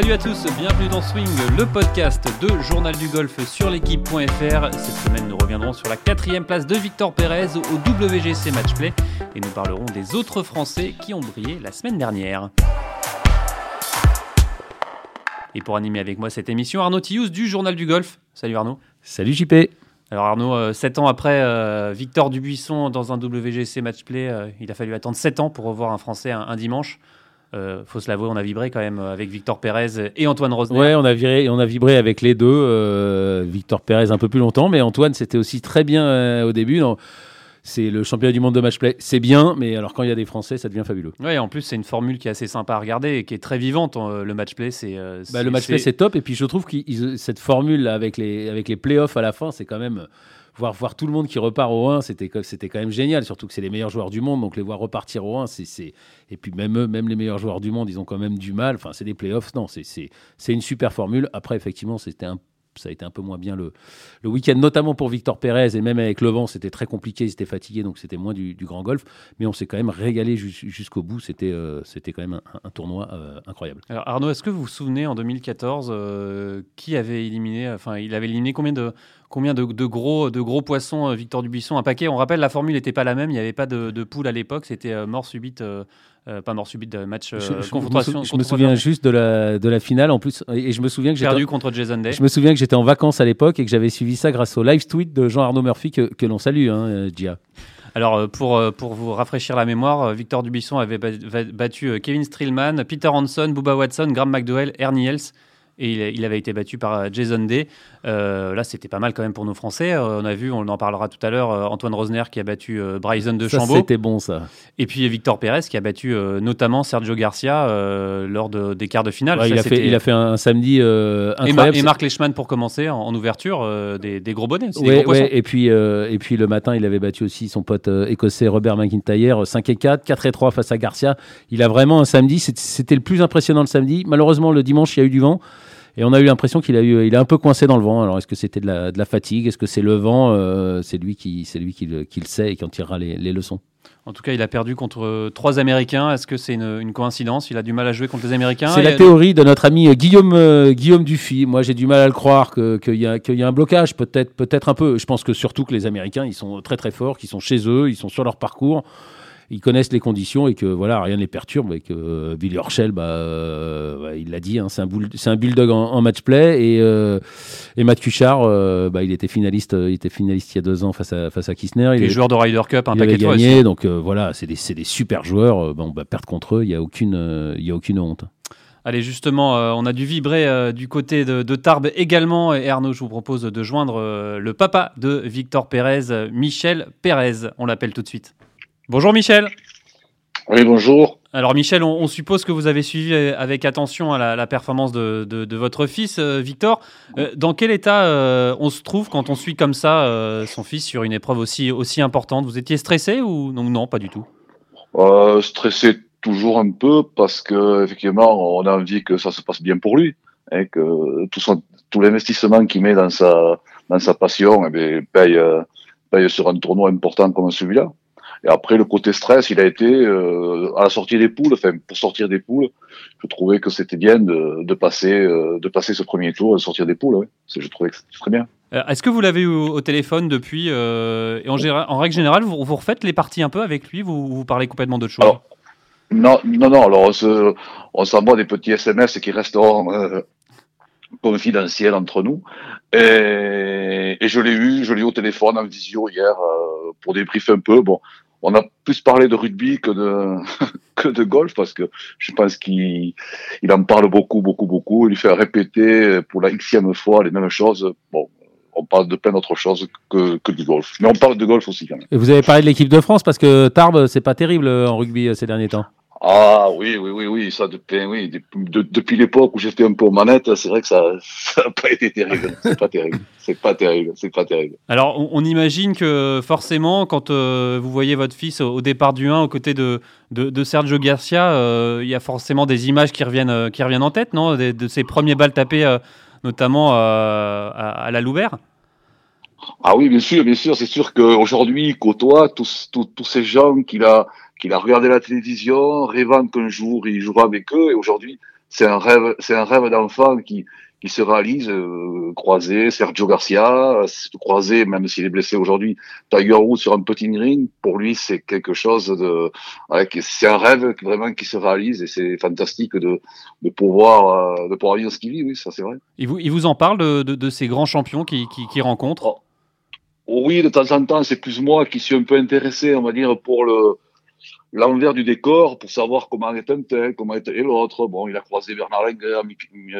Salut à tous, bienvenue dans Swing, le podcast de Journal du Golf sur l'équipe.fr. Cette semaine, nous reviendrons sur la quatrième place de Victor Pérez au WGC Matchplay et nous parlerons des autres Français qui ont brillé la semaine dernière. Et pour animer avec moi cette émission, Arnaud Tillous du Journal du Golf. Salut Arnaud. Salut JP. Alors Arnaud, 7 ans après euh, Victor Dubuisson dans un WGC Matchplay, euh, il a fallu attendre 7 ans pour revoir un Français un dimanche. Euh, faut se l'avouer, on a vibré quand même avec Victor Pérez et Antoine Rosner. Ouais, on a, viré, on a vibré avec les deux. Euh, Victor Pérez un peu plus longtemps, mais Antoine, c'était aussi très bien euh, au début. C'est le championnat du monde de match-play. C'est bien, mais alors quand il y a des Français, ça devient fabuleux. Ouais, en plus, c'est une formule qui est assez sympa à regarder et qui est très vivante. Le match-play, c'est. Bah, le match-play, c'est top. Et puis, je trouve que cette formule avec les, avec les playoffs à la fin, c'est quand même voir, voir tout le monde qui repart au 1, c'était, quand même génial, surtout que c'est les meilleurs joueurs du monde, donc les voir repartir au 1, c'est, et puis même même les meilleurs joueurs du monde, ils ont quand même du mal, enfin c'est des playoffs, non, c'est, une super formule. Après, effectivement, c'était un ça a été un peu moins bien le, le week-end, notamment pour Victor Pérez, et même avec le vent, c'était très compliqué, ils étaient fatigués, donc c'était moins du, grand golf. Mais on s'est quand même régalé jusqu'au bout, c'était euh, c'était quand même un, tournoi euh, incroyable. Alors Arnaud, est-ce que vous vous souvenez en 2014 euh, qui avait éliminé, enfin il avait éliminé combien de, combien de, gros, de gros poissons Victor Dubuisson Un paquet, on rappelle, la formule n'était pas la même, il n'y avait pas de, de poule à l'époque, c'était mort subite euh, pas mort subite de match je, euh, confrontation. Je, me, souviens juste de la, de la finale en plus et je me souviens que j'ai perdu contre Jason Day. Je me souviens que j'étais en vacances à l'époque et que j'avais suivi ça grâce au live tweet de Jean-Arnaud Murphy que, que l'on salue, hein, Gia. Alors, pour, pour vous rafraîchir la mémoire, Victor Dubisson avait battu Kevin Strillman, Peter Hanson, Bubba Watson, Graham McDowell, Ernie Els et il, avait été battu par euh, Jason Day. Euh, là, c'était pas mal quand même pour nos Français. Euh, on a vu, on en parlera tout à l'heure, Antoine Rosner qui a battu Bryson de Chambaud. C'était bon ça. Et puis Victor Pérez qui a battu notamment Sergio Garcia lors des quarts de finale. il, a fait, il, a fait, un samedi incroyable. Et, Marc Leishman pour commencer en, ouverture, des, gros bonnets. et, puis, et puis le matin, il avait battu aussi son pote écossais Robert McIntyre, 5 et 4, 4 et 3 face à Garcia. Il a vraiment un samedi, c'était le plus impressionnant le samedi. Malheureusement, le dimanche, il y a eu du vent. Et on a eu l'impression qu'il a eu, il est un peu coincé dans le vent. Alors est-ce que c'était de la, de la, fatigue? Est-ce que c'est le vent? Euh, C'est lui qui, c'est lui qui le, qui le, sait et qui en tirera les, les, leçons. En tout cas, il a perdu contre trois Américains. Est-ce que c'est une, une, coïncidence? Il a du mal à jouer contre les Américains. C'est la théorie de notre ami euh, Guillaume Guillaume Dufy. Moi, j'ai du mal à le croire qu'il que y, a, y a un blocage. Peut-être peut-être un peu. Je pense que surtout que les Américains, ils sont très très forts, qu'ils sont chez eux, ils sont sur leur parcours ils connaissent les conditions et que voilà, rien ne les perturbe. Et que euh, Billy Horschel, bah, euh, il l'a dit, hein, c'est un, un bulldog en, match play. Et, euh, et Matt Cuchard, bah, il était finaliste, il était finaliste il y a deux ans face à face à Kistner. Il est joueur de Ryder Cup, un il paquet avait gagné. Donc voilà, c'est des, des, super joueurs. Bon, bah, perdre contre eux, il y a aucune, y a aucune honte. Allez, justement, on a dû vibrer du côté de, de, Tarbes également. Et Arnaud, je vous propose de joindre le papa de Victor Pérez, Michel Pérez. On l'appelle tout de suite. Bonjour Michel. Oui, bonjour. Alors Michel, on, suppose que vous avez suivi avec attention à la, performance de, votre fils, euh, Victor. Euh, dans quel état euh, on se trouve quand on suit comme ça son fils sur une épreuve aussi, aussi importante? Vous étiez stressé ou non, non pas du tout Stressé toujours un peu parce que effectivement, on a envie que ça se passe bien pour lui et que tout, son, tout l'investissement qu'il met dans sa, dans sa passion eh paye, paye sur un tournoi important comme celui-là. Et après, le côté stress, il a été euh, à la sortie des poules, enfin pour sortir des poules, je trouvais que c'était bien de, de passer euh, de passer ce premier tour, de sortir des poules. Ouais. Je trouvais que c'était très bien. Euh, est-ce que vous l'avez eu au, téléphone depuis et en, en, règle générale, vous, vous, refaites les parties un peu avec lui vous, vous parlez complètement d'autre chose? Non, non, non. Alors, on s'envoie des petits SMS qui resteront confidentiels entre nous. Et, et je l'ai eu, je l'ai eu au téléphone en visio hier pour débriefer un peu. Bon, on a plus parlé de rugby que de, golf parce que je pense qu'il il en parle beaucoup, beaucoup, beaucoup. Il fait répéter pour la xème fois les mêmes choses. Bon, on parle de plein d'autres choses que, que, du golf. Mais on parle de golf aussi quand même. Et vous avez parlé de l'équipe de France parce que Tarbes, c'est pas terrible en rugby euh, ces derniers temps. Ah oui, oui, oui, oui, ça depuis, oui, depuis l'époque où j'étais un peu aux manettes, c'est vrai que ça n'a pas été terrible. C'est pas terrible. C'est pas terrible. C'est pas terrible. Alors, on, imagine que forcément, quand euh, vous voyez votre fils au, départ du 1 aux côtés de, de, Sergio Garcia, euh, il y a forcément des images qui reviennent, euh, qui reviennent en tête, non? De, ses premiers balles tapées, notamment à, à, la Louvert Ah oui, bien sûr, bien sûr. C'est sûr qu'aujourd'hui, il côtoie tous, tous, tous ces gens qu'il a qu'il a regardé la télévision, rêvant qu'un jour il jouera avec eux. Et aujourd'hui, c'est un rêve, c'est un rêve d'enfant qui, qui se réalise. Euh, croisé, Sergio Garcia, croisé, même s'il est blessé aujourd'hui, Tiger Woods sur un petit ring, pour lui, c'est quelque chose de, c'est un rêve vraiment qui se réalise et c'est fantastique de, de pouvoir, euh, de pouvoir vivre ce qu'il vit, oui, ça c'est vrai. Il vous, il vous en parle de, de, de ces grands champions qui, qui, qui rencontrent? Oh. Oui, de temps en temps, c'est plus moi qui suis un peu intéressé, on va dire, pour le, l'envers du décor pour savoir comment est un tel, comment est l'autre. Bon, il a croisé Bernard Langer,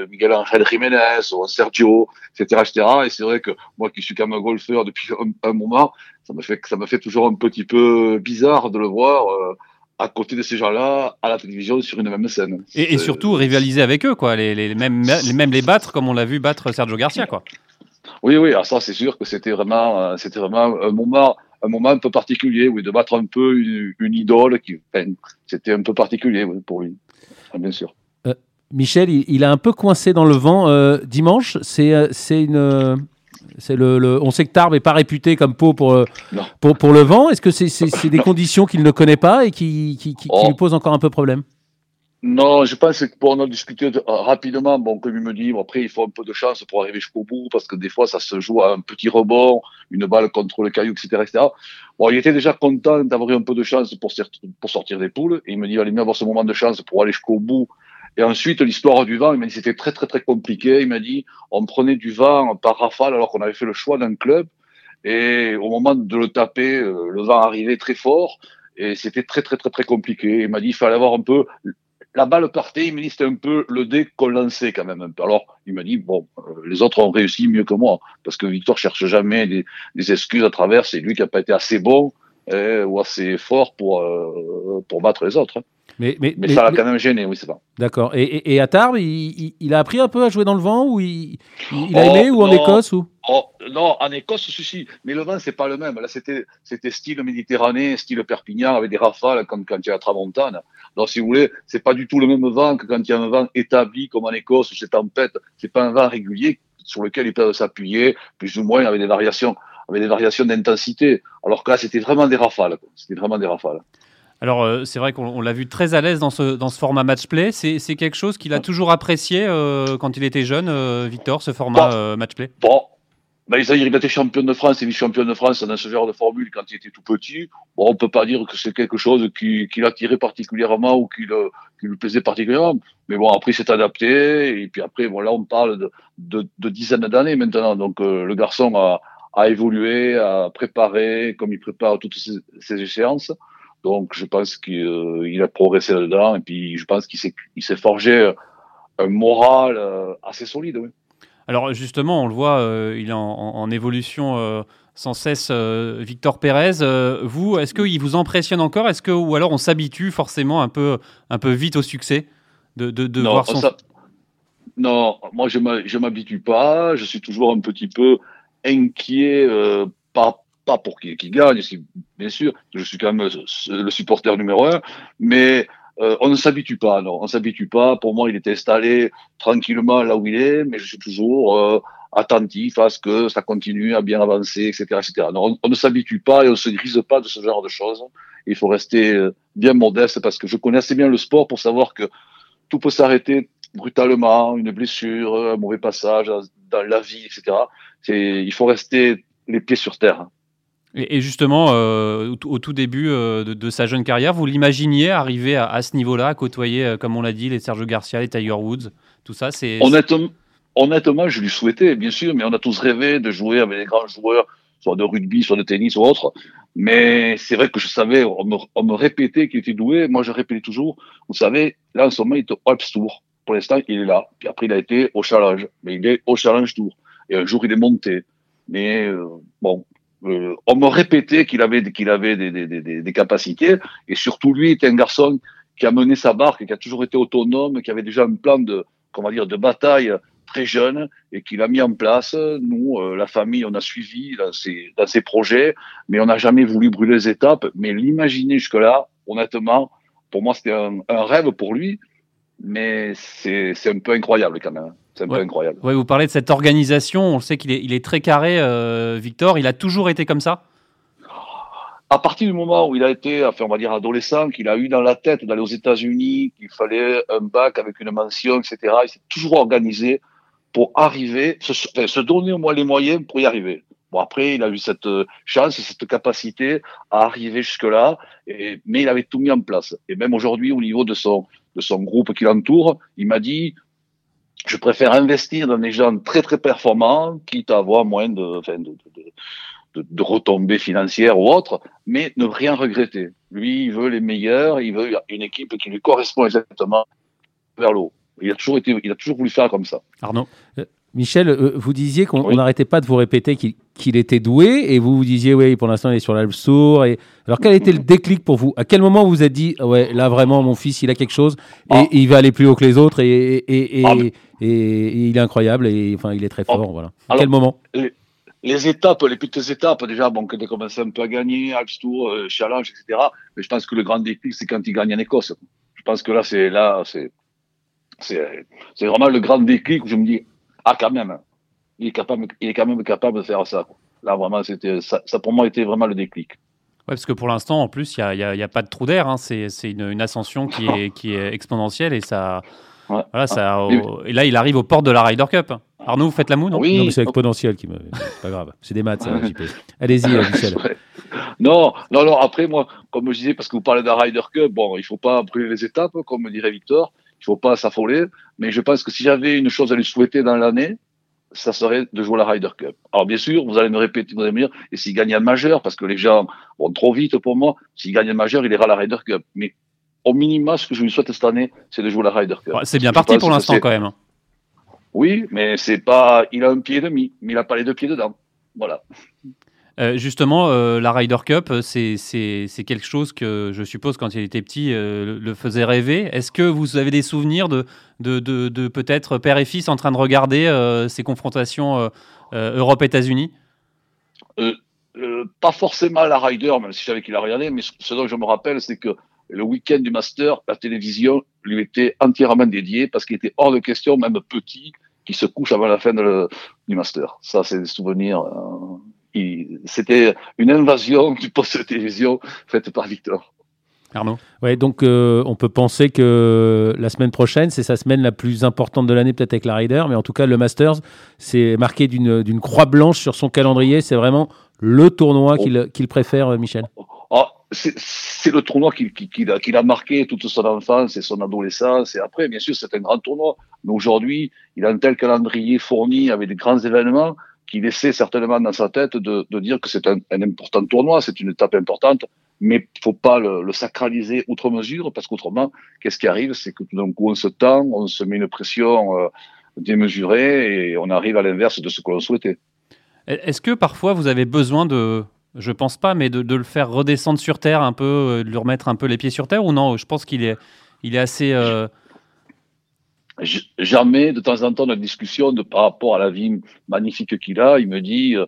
Miguel Angel Jiménez, Sergio, etc., etc. Et c'est vrai que moi, qui suis quand même un golfeur depuis un, moment, ça me fait ça me fait toujours un petit peu bizarre de le voir. Euh, à côté de ces gens-là, à la télévision, sur une même scène. Et, surtout rivaliser avec eux, quoi, les, les, même, les, les battre comme on l'a vu battre Sergio Garcia, quoi. Oui, oui, alors ça c'est sûr que c'était vraiment, euh, c'était vraiment un moment un moment un peu particulier, oui, de battre un peu une, idole. Qui, c'était un peu particulier pour lui, ah, bien sûr. Euh, Michel, il, a un peu coincé dans le vent euh, dimanche. C'est, euh, c'est une. C'est le, on sait que Tarbes n'est pas réputé comme pot pour, pour, pour, le vent. Est-ce que c'est, c'est, des conditions qu'il ne connaît pas et qui, qui, qui, qui oh. lui posent encore un peu problème? Non, je pense que pour en discuter euh, rapidement, bon, comme il me dit, après, il faut un peu de chance pour arriver jusqu'au bout, parce que des fois, ça se joue à un petit rebond, une balle contre le caillou, etc., etc. Bon, il était déjà content d'avoir eu un peu de chance pour, sortir des poules, et il me dit, allait mieux avoir ce moment de chance pour aller jusqu'au bout. Et ensuite, l'histoire du vent, il m'a dit, c'était très, très, très compliqué. Il m'a dit, on prenait du vent par rafale alors qu'on avait fait le choix d'un club, et au moment de le taper, euh, le vent arrivait très fort, et c'était très, très, très, très compliqué. Il m'a dit, il fallait avoir un peu la balle partait, il me dit c'était un peu le dé qu'on lançait quand même un peu. Alors il m'a dit bon, euh, les autres ont réussi mieux que moi parce que Victor cherche jamais des, des excuses à travers. C'est lui qui a pas été assez bon eh, ou assez fort pour euh, pour battre les autres. Hein. Mais, mais, mais, ça l'a quand même gêné, oui, c'est ça. D'accord. Et, et, à Tarbes, il, il, a appris un peu à jouer dans le vent ou il, il a aimé ou en Écosse ou? Oh, Non, en Écosse, ceci. Mais le vent, c'est pas le même. Là, c'était, style Méditerranée, style Perpignan, avec des rafales comme quand il y a la tramontane. Donc, si vous voulez, c'est pas du tout le même vent que quand il y a un vent établi comme en Écosse, c'est tempête. C'est pas un vent régulier sur lequel il peut s'appuyer, plus ou moins avec des variations, avec des variations d'intensité. Alors que là, c'était vraiment des rafales. C'était vraiment des rafales. Alors, euh, c'est vrai qu'on l'a vu très à l'aise dans ce, dans ce format match-play. C'est quelque chose qu'il a toujours apprécié euh, quand il était jeune, euh, Victor, ce format match-play Bon, ben, il a été champion de France et vice-champion de France dans ce genre de formule quand il était tout petit. Bon, on peut pas dire que c'est quelque chose qui, qui l'attirait particulièrement ou qui, le, qui lui plaisait particulièrement. Mais bon, après, c'est adapté. Et puis après, bon, là, on parle de, de, de dizaines d'années maintenant. Donc, le garçon a, a évolué, a préparé, comme il prépare toutes ces, ces échéances. Donc, je pense qu'il euh, a progressé là-dedans et puis je pense qu'il s'est forgé un moral euh, assez solide. Oui. Alors, justement, on le voit, euh, il est en, évolution sans cesse, Victor Pérez. vous, est-ce qu'il vous impressionne encore? Est-ce que, Ou alors on s'habitue forcément un peu, un peu vite au succès de, de, non, voir son... Non, moi je ne m'habitue pas. Je suis toujours un petit peu inquiet par pas pour qu'il gagne, bien sûr, je suis quand même le supporter numéro un, mais euh, on ne s'habitue pas, non, on s'habitue pas. Pour moi, il est installé tranquillement là où il est, mais je suis toujours euh, attentif à ce que ça continue à bien avancer, etc., etc. Non, on, ne s'habitue pas et on se grise pas de ce genre de choses. Il faut rester euh, bien modeste parce que je connais assez bien le sport pour savoir que tout peut s'arrêter brutalement, une blessure, un mauvais passage dans la vie, etc. Il faut rester les pieds sur terre. Et, justement, euh, au, tout début euh, de, sa jeune carrière, vous l'imaginiez arriver à, ce niveau-là, à côtoyer, euh, comme on l'a dit, les Sergio Garcia, les Tiger Woods, tout ça c'est, honnêtement, honnêtement, je lui souhaitais, bien sûr, mais on a tous rêvé de jouer avec des grands joueurs, soit de rugby, soit de tennis ou autre. Mais c'est vrai que je savais, on me, répétait qu'il était doué. Moi, je répétais toujours, vous savez, là, en ce moment, il est au Alps Tour. Pour l'instant, il est là. Puis après, il a été au Challenge. Mais il est au Challenge Tour. Et un jour, il est monté. Mais bon, euh, on me répétait qu'il avait, avait des, des, des, des, capacités, et surtout lui était un garçon qui a mené sa barque, qui a toujours été autonome, qui avait déjà un plan de, comment dire, de bataille très jeune et qu'il a mis en place. Nous, euh, la famille, on a suivi dans ses, projets, mais on n'a jamais voulu brûler les étapes. Mais l'imaginer jusque-là, honnêtement, pour moi, c'était un, rêve pour lui, mais c'est un peu incroyable quand même. C'est un peu incroyable. Ouais, vous parlez de cette organisation, on sait qu'il est, il est très carré, euh, Victor. Il a toujours été comme ça? À partir du moment où il a été, enfin, on va dire adolescent, qu'il a eu dans la tête d'aller aux États-Unis, qu'il fallait un bac avec une mention, etc., il s'est toujours organisé pour arriver, se, enfin, se donner au moins les moyens pour y arriver. Bon, après, il a eu cette euh, chance, cette capacité à arriver jusque-là, mais il avait tout mis en place. Et même aujourd'hui, au niveau de son, de son groupe qui l'entoure, il m'a dit, je préfère investir dans des gens très, très performants, quitte à avoir moins de, retombées financières ou autres, mais ne rien regretter. Lui, il veut les meilleurs, il veut une équipe qui lui correspond exactement vers l'eau. Il a toujours il a toujours voulu faire comme ça. Arnaud Michel, euh, vous disiez qu'on Oui. n'arrêtait pas de vous répéter qu'il était doué, et vous vous disiez, oui, pour l'instant, il est sur l'Alpe sourd. Et... Alors, quel a été le déclic pour vous? À quel moment vous vous êtes dit, ouais, là, vraiment, mon fils, il a quelque chose, et, Ah. et il va aller plus haut que les autres, et, Ah, mais- il est incroyable, et enfin, il est très Ah. fort, voilà. À Alors- quel moment? les étapes, les petites étapes, déjà, bon, quand il a commencé un peu à gagner, Alps Tour, euh, Challenge, etc. Mais je pense que le grand déclic, c'est quand il gagne en Écosse. Je pense que là, c'est, là, c'est vraiment le grand déclic où je me dis, ah, quand même, il est capable, il est quand même capable de faire ça. quoi. Là, vraiment, c'était, ça, ça pour moi était vraiment le déclic. Ouais, parce que pour l'instant, en plus, il n'y a, y a pas de trou d'air. hein. C'est une, une ascension qui est, qui est exponentielle et ça. Ouais. Voilà, ça au- et là, il arrive aux portes de la Ryder Cup. Arnaud, vous faites la moue, non? Oui. Non, mais c'est exponentiel qui me. c'est Pas grave, c'est des maths, ça, JP. Allez-y, euh, Michel. Non, non, non. Après, moi, comme je disais, parce que vous parlez d'un Ryder Cup, bon, il faut pas brûler les étapes, comme dirait Victor. Il faut pas s'affoler. Mais je pense que si j'avais une chose à lui souhaiter dans l'année, ça serait de jouer la Ryder Cup. Alors, bien sûr, vous allez me répéter, vous allez me dire, et s'il gagne un majeur, parce que les gens vont trop vite pour moi, s'il gagne un majeur, il ira à la Ryder Cup. Mais au minima, ce que je lui souhaite cette année, c'est de jouer la Ryder Cup. Ouais, C'est bien parti pour l'instant, quand même. hein. Oui, mais c'est pas, il a un pied et demi, mais il a pas les deux pieds dedans. Voilà. Euh, justement, euh, la Ryder Cup, euh, c'est quelque chose que je suppose quand il était petit le, faisait rêver. Est-ce que vous avez des souvenirs de, peut-être père et fils en train de regarder ces confrontations Europe-États-Unis? Pas forcément la Ryder, même si je savais qu'il a regardé, mais ce dont je me rappelle, c'est que le week-end du Master, la télévision lui était entièrement dédiée parce qu'il était hors de question, même petit, qu'il se couche avant la fin du Master. Ça, c'est des souvenirs. C'était une invasion du poste de télévision faite par Victor. Arnaud Ouais, donc euh, on peut penser que la semaine prochaine, c'est sa semaine la plus importante de l'année, peut-être avec la Ryder, mais en tout cas, le Masters, c'est marqué d'une croix blanche sur son calendrier. C'est vraiment le tournoi qu'il qu'il préfère, euh, Michel. Ah, c'est- le tournoi qu'il a marqué toute son enfance et son adolescence. Et après, bien sûr, c'est un grand tournoi. Mais aujourd'hui, il a un tel calendrier fourni avec des grands événements qu'il essaie certainement dans sa tête de, dire que c'est un, important tournoi, c'est une étape importante, mais il faut pas le, sacraliser outre mesure, parce qu'autrement, qu'est-ce qui arrive? C'est que tout d'un coup, on se tend, on se met une pression euh, démesurée et on arrive à l'inverse de ce que l'on souhaitait. Est-ce que parfois vous avez besoin de, je pense pas, mais de, le faire redescendre sur terre un peu, euh, de lui remettre un peu les pieds sur terre ou non? Je pense qu'il est, il est assez. euh, jamais de temps en temps notre discussion de par rapport à la vie magnifique qu'il a, il me dit euh,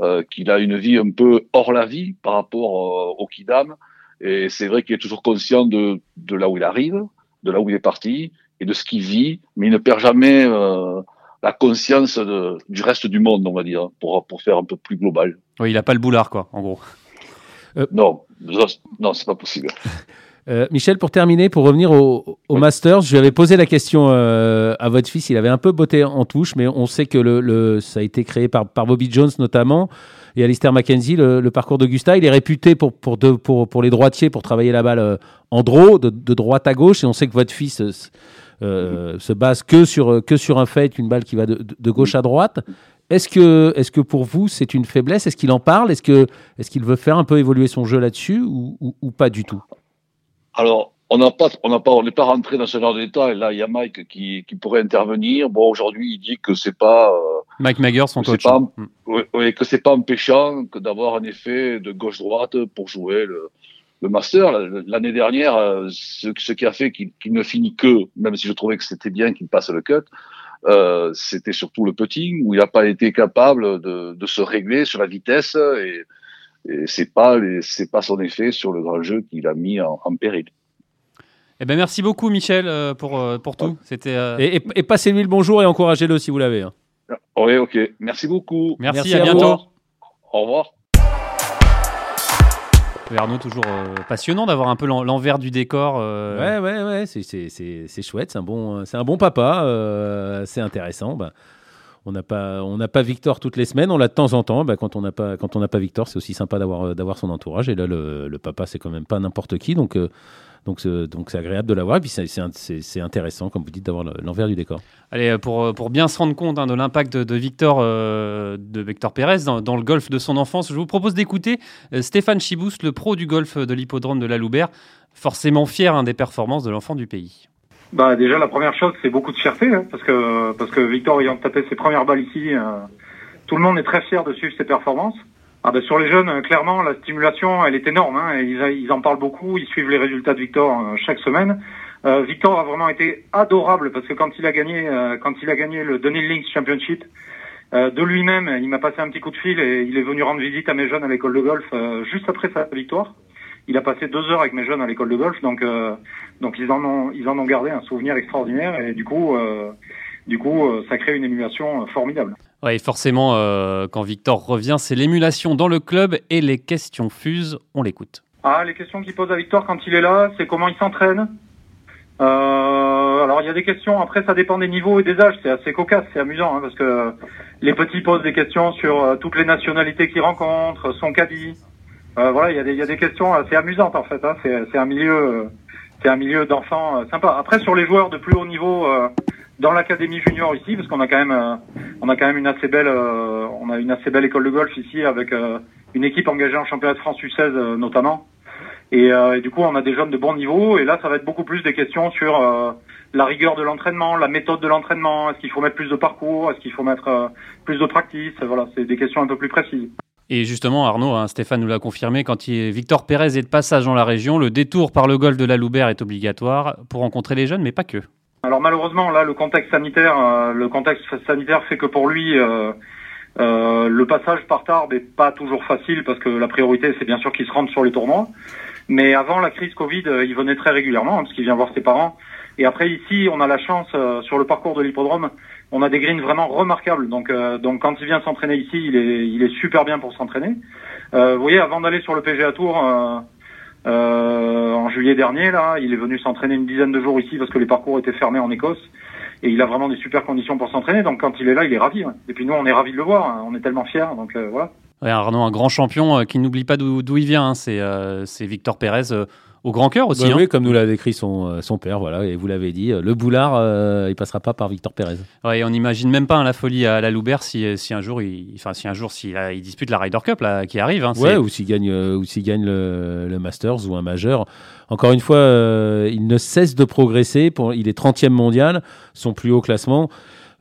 euh, qu'il a une vie un peu hors la vie par rapport euh, au Kidam. Et c'est vrai qu'il est toujours conscient de, de là où il arrive, de là où il est parti et de ce qu'il vit, mais il ne perd jamais euh, la conscience de, du reste du monde, on va dire, pour, pour faire un peu plus global. oui, il a pas le boulard, quoi, en gros. Non, non, c'est pas possible. Euh, Michel, pour terminer, pour revenir au, au Oui. Masters, je lui avais posé la question euh, à votre fils. Il avait un peu botté en touche, mais on sait que le, le- ça a été créé par, par Bobby Jones notamment et Alistair McKenzie, le, le parcours d'Augusta. Il est réputé pour, pour, deux- pour, pour les droitiers, pour travailler la balle euh, en draw, de, de droite à gauche. Et on sait que votre fils euh, se base que sur, que sur un fait, une balle qui va de, gauche à droite. Est-ce que, est que pour vous, c'est une faiblesse? Est-ce qu'il en parle? Est-ce qu'il veut faire un peu évoluer son jeu là-dessus ou, ou- ou pas du tout? Alors, on n'a pas, on n'a pas, on n'est pas rentré dans ce genre de détails. Là, il y a Mike qui, qui pourrait intervenir. Bon, aujourd'hui, il dit que c'est pas, euh, Mike Maguire, son C'est coach. pas- Mm. oui, oui, que c'est pas empêchant que d'avoir un effet de gauche-droite pour jouer le, le master. L'année dernière, euh, ce, ce qui a fait qu'il ne finit que, même si je trouvais que c'était bien qu'il passe le cut, euh, c'était surtout le putting où il n'a pas été capable de, de se régler sur la vitesse et, et c'est pas c'est pas son effet sur le grand jeu qu'il a mis en, en péril. Eh ben, merci beaucoup, Michel, euh, pour, euh, pour tout. C'était. euh, Et, et- et passez-lui le bonjour et encouragez-le si vous l'avez. hein. Oui, ok. Merci beaucoup. Merci, merci à à vous. bientôt. Au revoir. Arnaud, toujours passionnant d'avoir un peu l'envers du décor. Ouais, ouais, ouais, c'est chouette, c'est un, bon, un bon papa, c'est intéressant. Bah, on n'a pas, on n'a pas Victor toutes les semaines, on l'a de temps en temps. Bah, quand on n'a pas, quand on n'a pas Victor, c'est aussi sympa d'avoir, d'avoir son entourage. Et là, le, papa, c'est quand même pas n'importe qui, donc. Donc, donc c'est agréable de l'avoir et puis c'est intéressant, comme vous dites, d'avoir l'envers du décor. Allez, pour, pour bien se rendre compte hein, de l'impact de, Victor, euh, de Victor Pérez dans, le golf de son enfance, je vous propose d'écouter euh, Stéphane Chibous, le pro du golf de l'hippodrome de la Loubert, forcément fier hein, des performances de l'enfant du pays. Bah déjà la première chose c'est beaucoup de fierté hein, parce que parce que Victor ayant tapé ses premières balles ici, euh, tout le monde est très fier de suivre ses performances. Ah ben sur les jeunes, euh, clairement, la stimulation, elle est énorme. Hein, ils, ils, en parlent beaucoup, ils suivent les résultats de Victor euh, chaque semaine. Victor a vraiment été adorable parce que quand il a gagné, quand il a gagné le Dunhill Links Championship, de lui-même, il m'a passé un petit coup de fil et il est venu rendre visite à mes jeunes à l'école de golf juste après sa victoire. Il a passé deux heures avec mes jeunes à l'école de golf, donc donc ils en ont ils en ont gardé un souvenir extraordinaire et du coup du coup ça crée une émulation formidable. Oui, forcément, euh, quand Victor revient, c'est l'émulation dans le club et les questions fusent. On l'écoute. Ah, les questions qu'il pose à Victor quand il est là, c'est comment il s'entraîne. Euh, alors il y a des questions. Après, ça dépend des niveaux et des âges. C'est assez cocasse, c'est amusant hein, parce que les petits posent des questions sur euh, toutes les nationalités qu'ils rencontrent, son caddie. Voilà, il y, a des, y a des questions assez amusantes en fait. Hein. C'est un milieu, c'est un milieu d'enfants sympa. Après, sur les joueurs de plus haut niveau dans l'académie junior ici, parce qu'on a quand même, euh, on a quand même une assez belle, euh, on a une assez belle école de golf ici avec euh, une équipe engagée en championnat de France U16 notamment. Et, et, du coup, on a des jeunes de bon niveau. Et là, ça va être beaucoup plus des questions sur la rigueur de l'entraînement, la méthode de l'entraînement. Est-ce qu'il faut mettre plus de parcours Est-ce qu'il faut mettre plus de practice Voilà, c'est des questions un peu plus précises. Et justement, Arnaud, hein, Stéphane nous l'a confirmé, quand Victor Pérez est de passage dans la région, le détour par le golf de la Loubert est obligatoire pour rencontrer les jeunes, mais pas que. Alors malheureusement, là, le contexte sanitaire, euh, le contexte sanitaire fait que pour lui, euh, euh, le passage par Tarbes n'est pas toujours facile parce que la priorité, c'est bien sûr qu'il se rende sur les tournois. Mais avant la crise Covid, il venait très régulièrement hein, parce qu'il vient voir ses parents. Et après ici, on a la chance sur le parcours de l'hippodrome, on a des greens vraiment remarquables. Donc, donc quand il vient s'entraîner ici, il est, super bien pour s'entraîner. vous voyez, avant d'aller sur le PGA Tour euh, en juillet dernier, là, il est venu s'entraîner une dizaine de jours ici parce que les parcours étaient fermés en Écosse. Et il a vraiment des super conditions pour s'entraîner. Donc quand il est là, il est ravi. Et puis nous, on est ravis de le voir. Hein. On est tellement fiers. Donc euh, voilà. Arnaud, un grand champion euh, qui n'oublie pas d'où il vient. Hein. C'est Victor Pérez au grand cœur aussi. Bah hein. Oui, comme nous l'a décrit son, euh, son père, voilà, et vous l'avez dit, euh, le boulard, euh, il passera pas par Victor Pérez. Ouais, on n'imagine même pas hein, la folie à la Loubert si, si un jour, il, enfin si un jour, si, il dispute la Ryder Cup là, qui arrive. Hein, ouais, ou s'il gagne, ou s'il gagne le, le, Masters ou un majeur. Encore une fois, il ne cesse de progresser. Pour, il est 30e mondial, son plus haut classement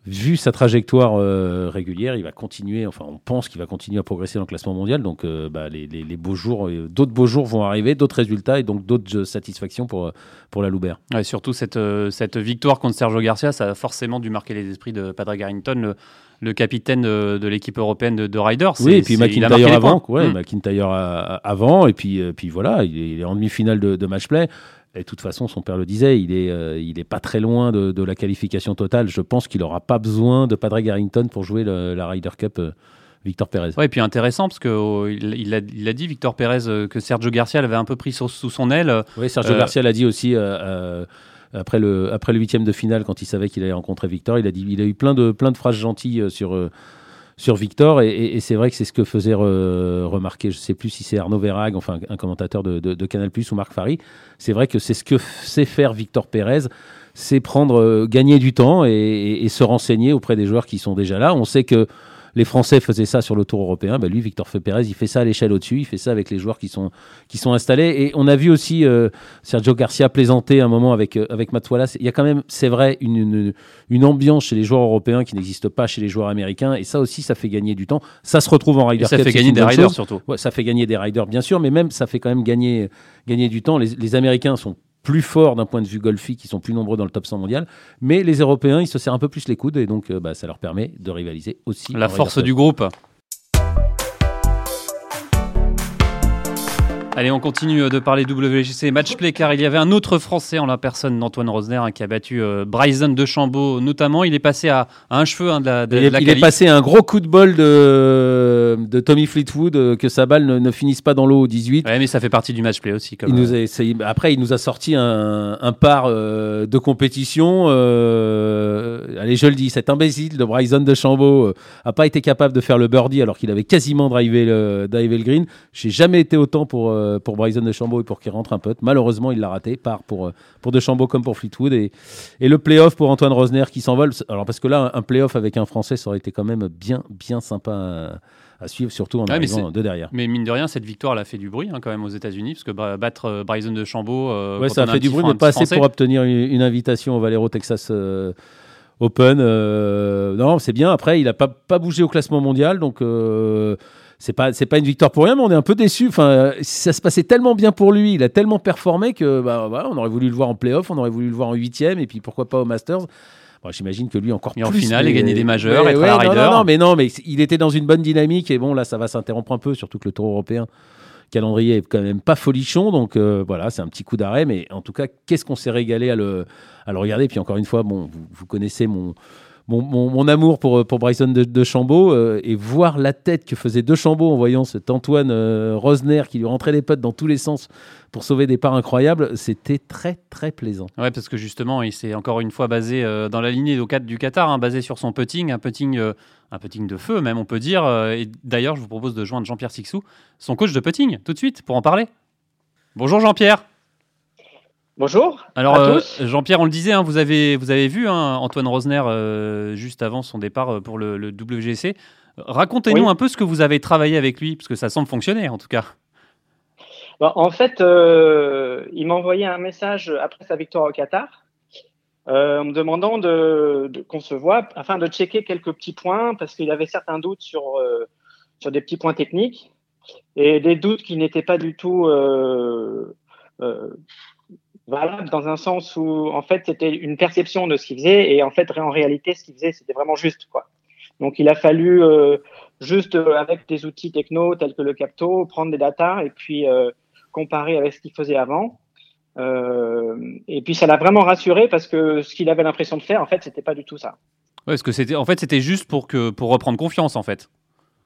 vu sa trajectoire euh, régulière, il va continuer, enfin on pense qu'il va continuer à progresser dans le classement mondial. Donc euh, bah, les, beaux jours, euh, d'autres beaux jours vont arriver, d'autres résultats et donc d'autres satisfactions pour, pour la Loubert. Ouais, surtout cette, cette victoire contre Sergio Garcia, ça a forcément dû marquer les esprits de Padraig Harrington, le, capitaine de, l'équipe européenne de, de Riders. Oui, et puis McIntyre avant, ouais, mmh. McIntyre avant, et puis, puis voilà, il est, en demi-finale de, de match-play. Et de toute façon, son père le disait, il est, euh, il est pas très loin de, la qualification totale. Je pense qu'il n'aura pas besoin de Padraig Harrington pour jouer la Ryder Cup. Euh, Victor Pérez. Oui, et puis intéressant parce qu'il oh, il, a, il a dit, Victor Pérez, euh, que Sergio Garcia l'avait un peu pris sous, son aile. Oui, Sergio Garcia l'a dit aussi après le après le huitième de finale quand il savait qu'il allait rencontrer Victor. Il a dit, il a eu plein de plein de phrases gentilles sur sur Victor. Et, c'est vrai que c'est ce que faisait remarquer, je ne sais plus si c'est Arnaud Verrag, enfin un commentateur de, Canal Plus ou Marc Fary. C'est vrai que c'est ce que sait faire Victor Pérez, c'est prendre, euh, gagner du temps et, se renseigner auprès des joueurs qui sont déjà là. On sait que les Français faisaient ça sur le Tour européen. Ben lui, Victor Pérez, il fait ça à l'échelle au-dessus. Il fait ça avec les joueurs qui sont, qui sont installés. Et on a vu aussi euh, Sergio Garcia plaisanter un moment avec, euh, avec Matt Wallace. Il y a quand même, c'est vrai, une, une, ambiance chez les joueurs européens qui n'existe pas chez les joueurs américains. Et ça aussi, ça fait gagner du temps. Ça se retrouve en Ryder Ça fait gagner des riders surtout. Ouais, ça fait gagner des riders, bien sûr. Mais même, ça fait quand même gagner, gagner du temps. Les, les Américains sont plus forts d'un point de vue golfique, qui sont plus nombreux dans le top 100 mondial. Mais les Européens, ils se serrent un peu plus les coudes et donc euh, bah, ça leur permet de rivaliser aussi. La force du groupe. Allez, on continue de parler WGC Matchplay car il y avait un autre Français en la personne d'Antoine Rosner hein, qui a battu euh, Bryson de Chambaud notamment. Il est passé à, un cheveu hein, de la, de, il, est, la il est passé un gros coup de bol de, de Tommy Fleetwood euh, que sa balle ne, ne finisse pas dans l'eau au 18. Ouais, mais ça fait partie du matchplay aussi. Comme il nous euh, a, c'est- après, il nous a sorti un, un par euh, de compétition. euh, allez, je le dis, cet imbécile de Bryson de Chambaud euh, a pas été capable de faire le birdie alors qu'il avait quasiment drivé le, drivé le green. J'ai jamais été autant pour, euh, pour Bryson de Chambaud et pour qu'il rentre un putt. Malheureusement, il l'a raté, par pour, euh, pour de Chambaud comme pour Fleetwood. Et, et le playoff pour Antoine Rosner qui s'envole. Alors, parce que là, un playoff avec un Français, ça aurait été quand même bien, bien sympa à, à suivre, surtout en Ouais, mais arrivant de derrière. Mais mine de rien, cette victoire, elle a fait du bruit hein, quand même aux États-Unis, parce que bah, battre euh, Bryson de Chambaud. euh, Ouais, ça a fait du bruit, mais pas assez pour obtenir une, une invitation au Valero Texas euh, Open. Non, c'est bien. Après, il n'a pas, pas bougé au classement mondial, donc c'est pas c'est pas une victoire pour rien, mais on est un peu déçu. Enfin, ça se passait tellement bien pour lui, il a tellement performé que bah, voilà, on aurait voulu le voir en playoff, on aurait voulu le voir en huitième, et puis pourquoi pas au Masters. Bon, J'imagine que lui encore Et en plus. finale, mais- et gagner des majeurs, être à la non, non, mais non, mais il était dans une bonne dynamique et bon là, ça va s'interrompre un peu, surtout que le Tour européen calendrier est quand même pas folichon, donc euh, voilà, c'est un petit coup d'arrêt, mais en tout cas, qu'est-ce qu'on s'est régalé à le, à le regarder? Puis encore une fois, bon, vous, vous connaissez mon, mon, amour pour, pour Bryson de, de euh, et voir la tête que faisait De Chambaud en voyant cet Antoine euh, Rosner qui lui rentrait les potes dans tous les sens pour sauver des parts incroyables, c'était très très plaisant. Ouais, parce que justement, il s'est encore une fois basé euh, dans la lignée du Qatar, hein, basé sur son putting, un putting, euh, un putting de feu même, on peut dire. euh, et d'ailleurs, je vous propose de joindre Jean-Pierre Sixou, son coach de putting, tout de suite, pour en parler. Bonjour Jean-Pierre. Bonjour Alors, euh. Jean-Pierre, on le disait, hein, vous, avez, vous avez vu hein, Antoine Rosner euh, juste avant son départ euh, pour le, le WGC. Racontez-nous Oui. un peu ce que vous avez travaillé avec lui, parce que ça semble fonctionner en tout cas. Bon, en fait, euh, il m'a envoyé un message après sa victoire au Qatar en me demandant de, de- qu'on se voit afin de checker quelques petits points parce qu'il avait certains doutes sur, sur des petits points techniques et des doutes qui n'étaient pas du tout euh, valables dans un sens où en fait c'était une perception de ce qu'il faisait et en fait en réalité ce qu'il faisait c'était vraiment juste quoi. Donc il a fallu euh, juste euh, avec des outils techno tels que le Capto prendre des datas et puis euh, comparer avec ce qu'il faisait avant. Et puis ça l'a vraiment rassuré parce que ce qu'il avait l'impression de faire, en fait, c'était pas du tout ça. Ouais, parce que c'était, en fait, c'était juste pour, que, pour reprendre confiance en fait.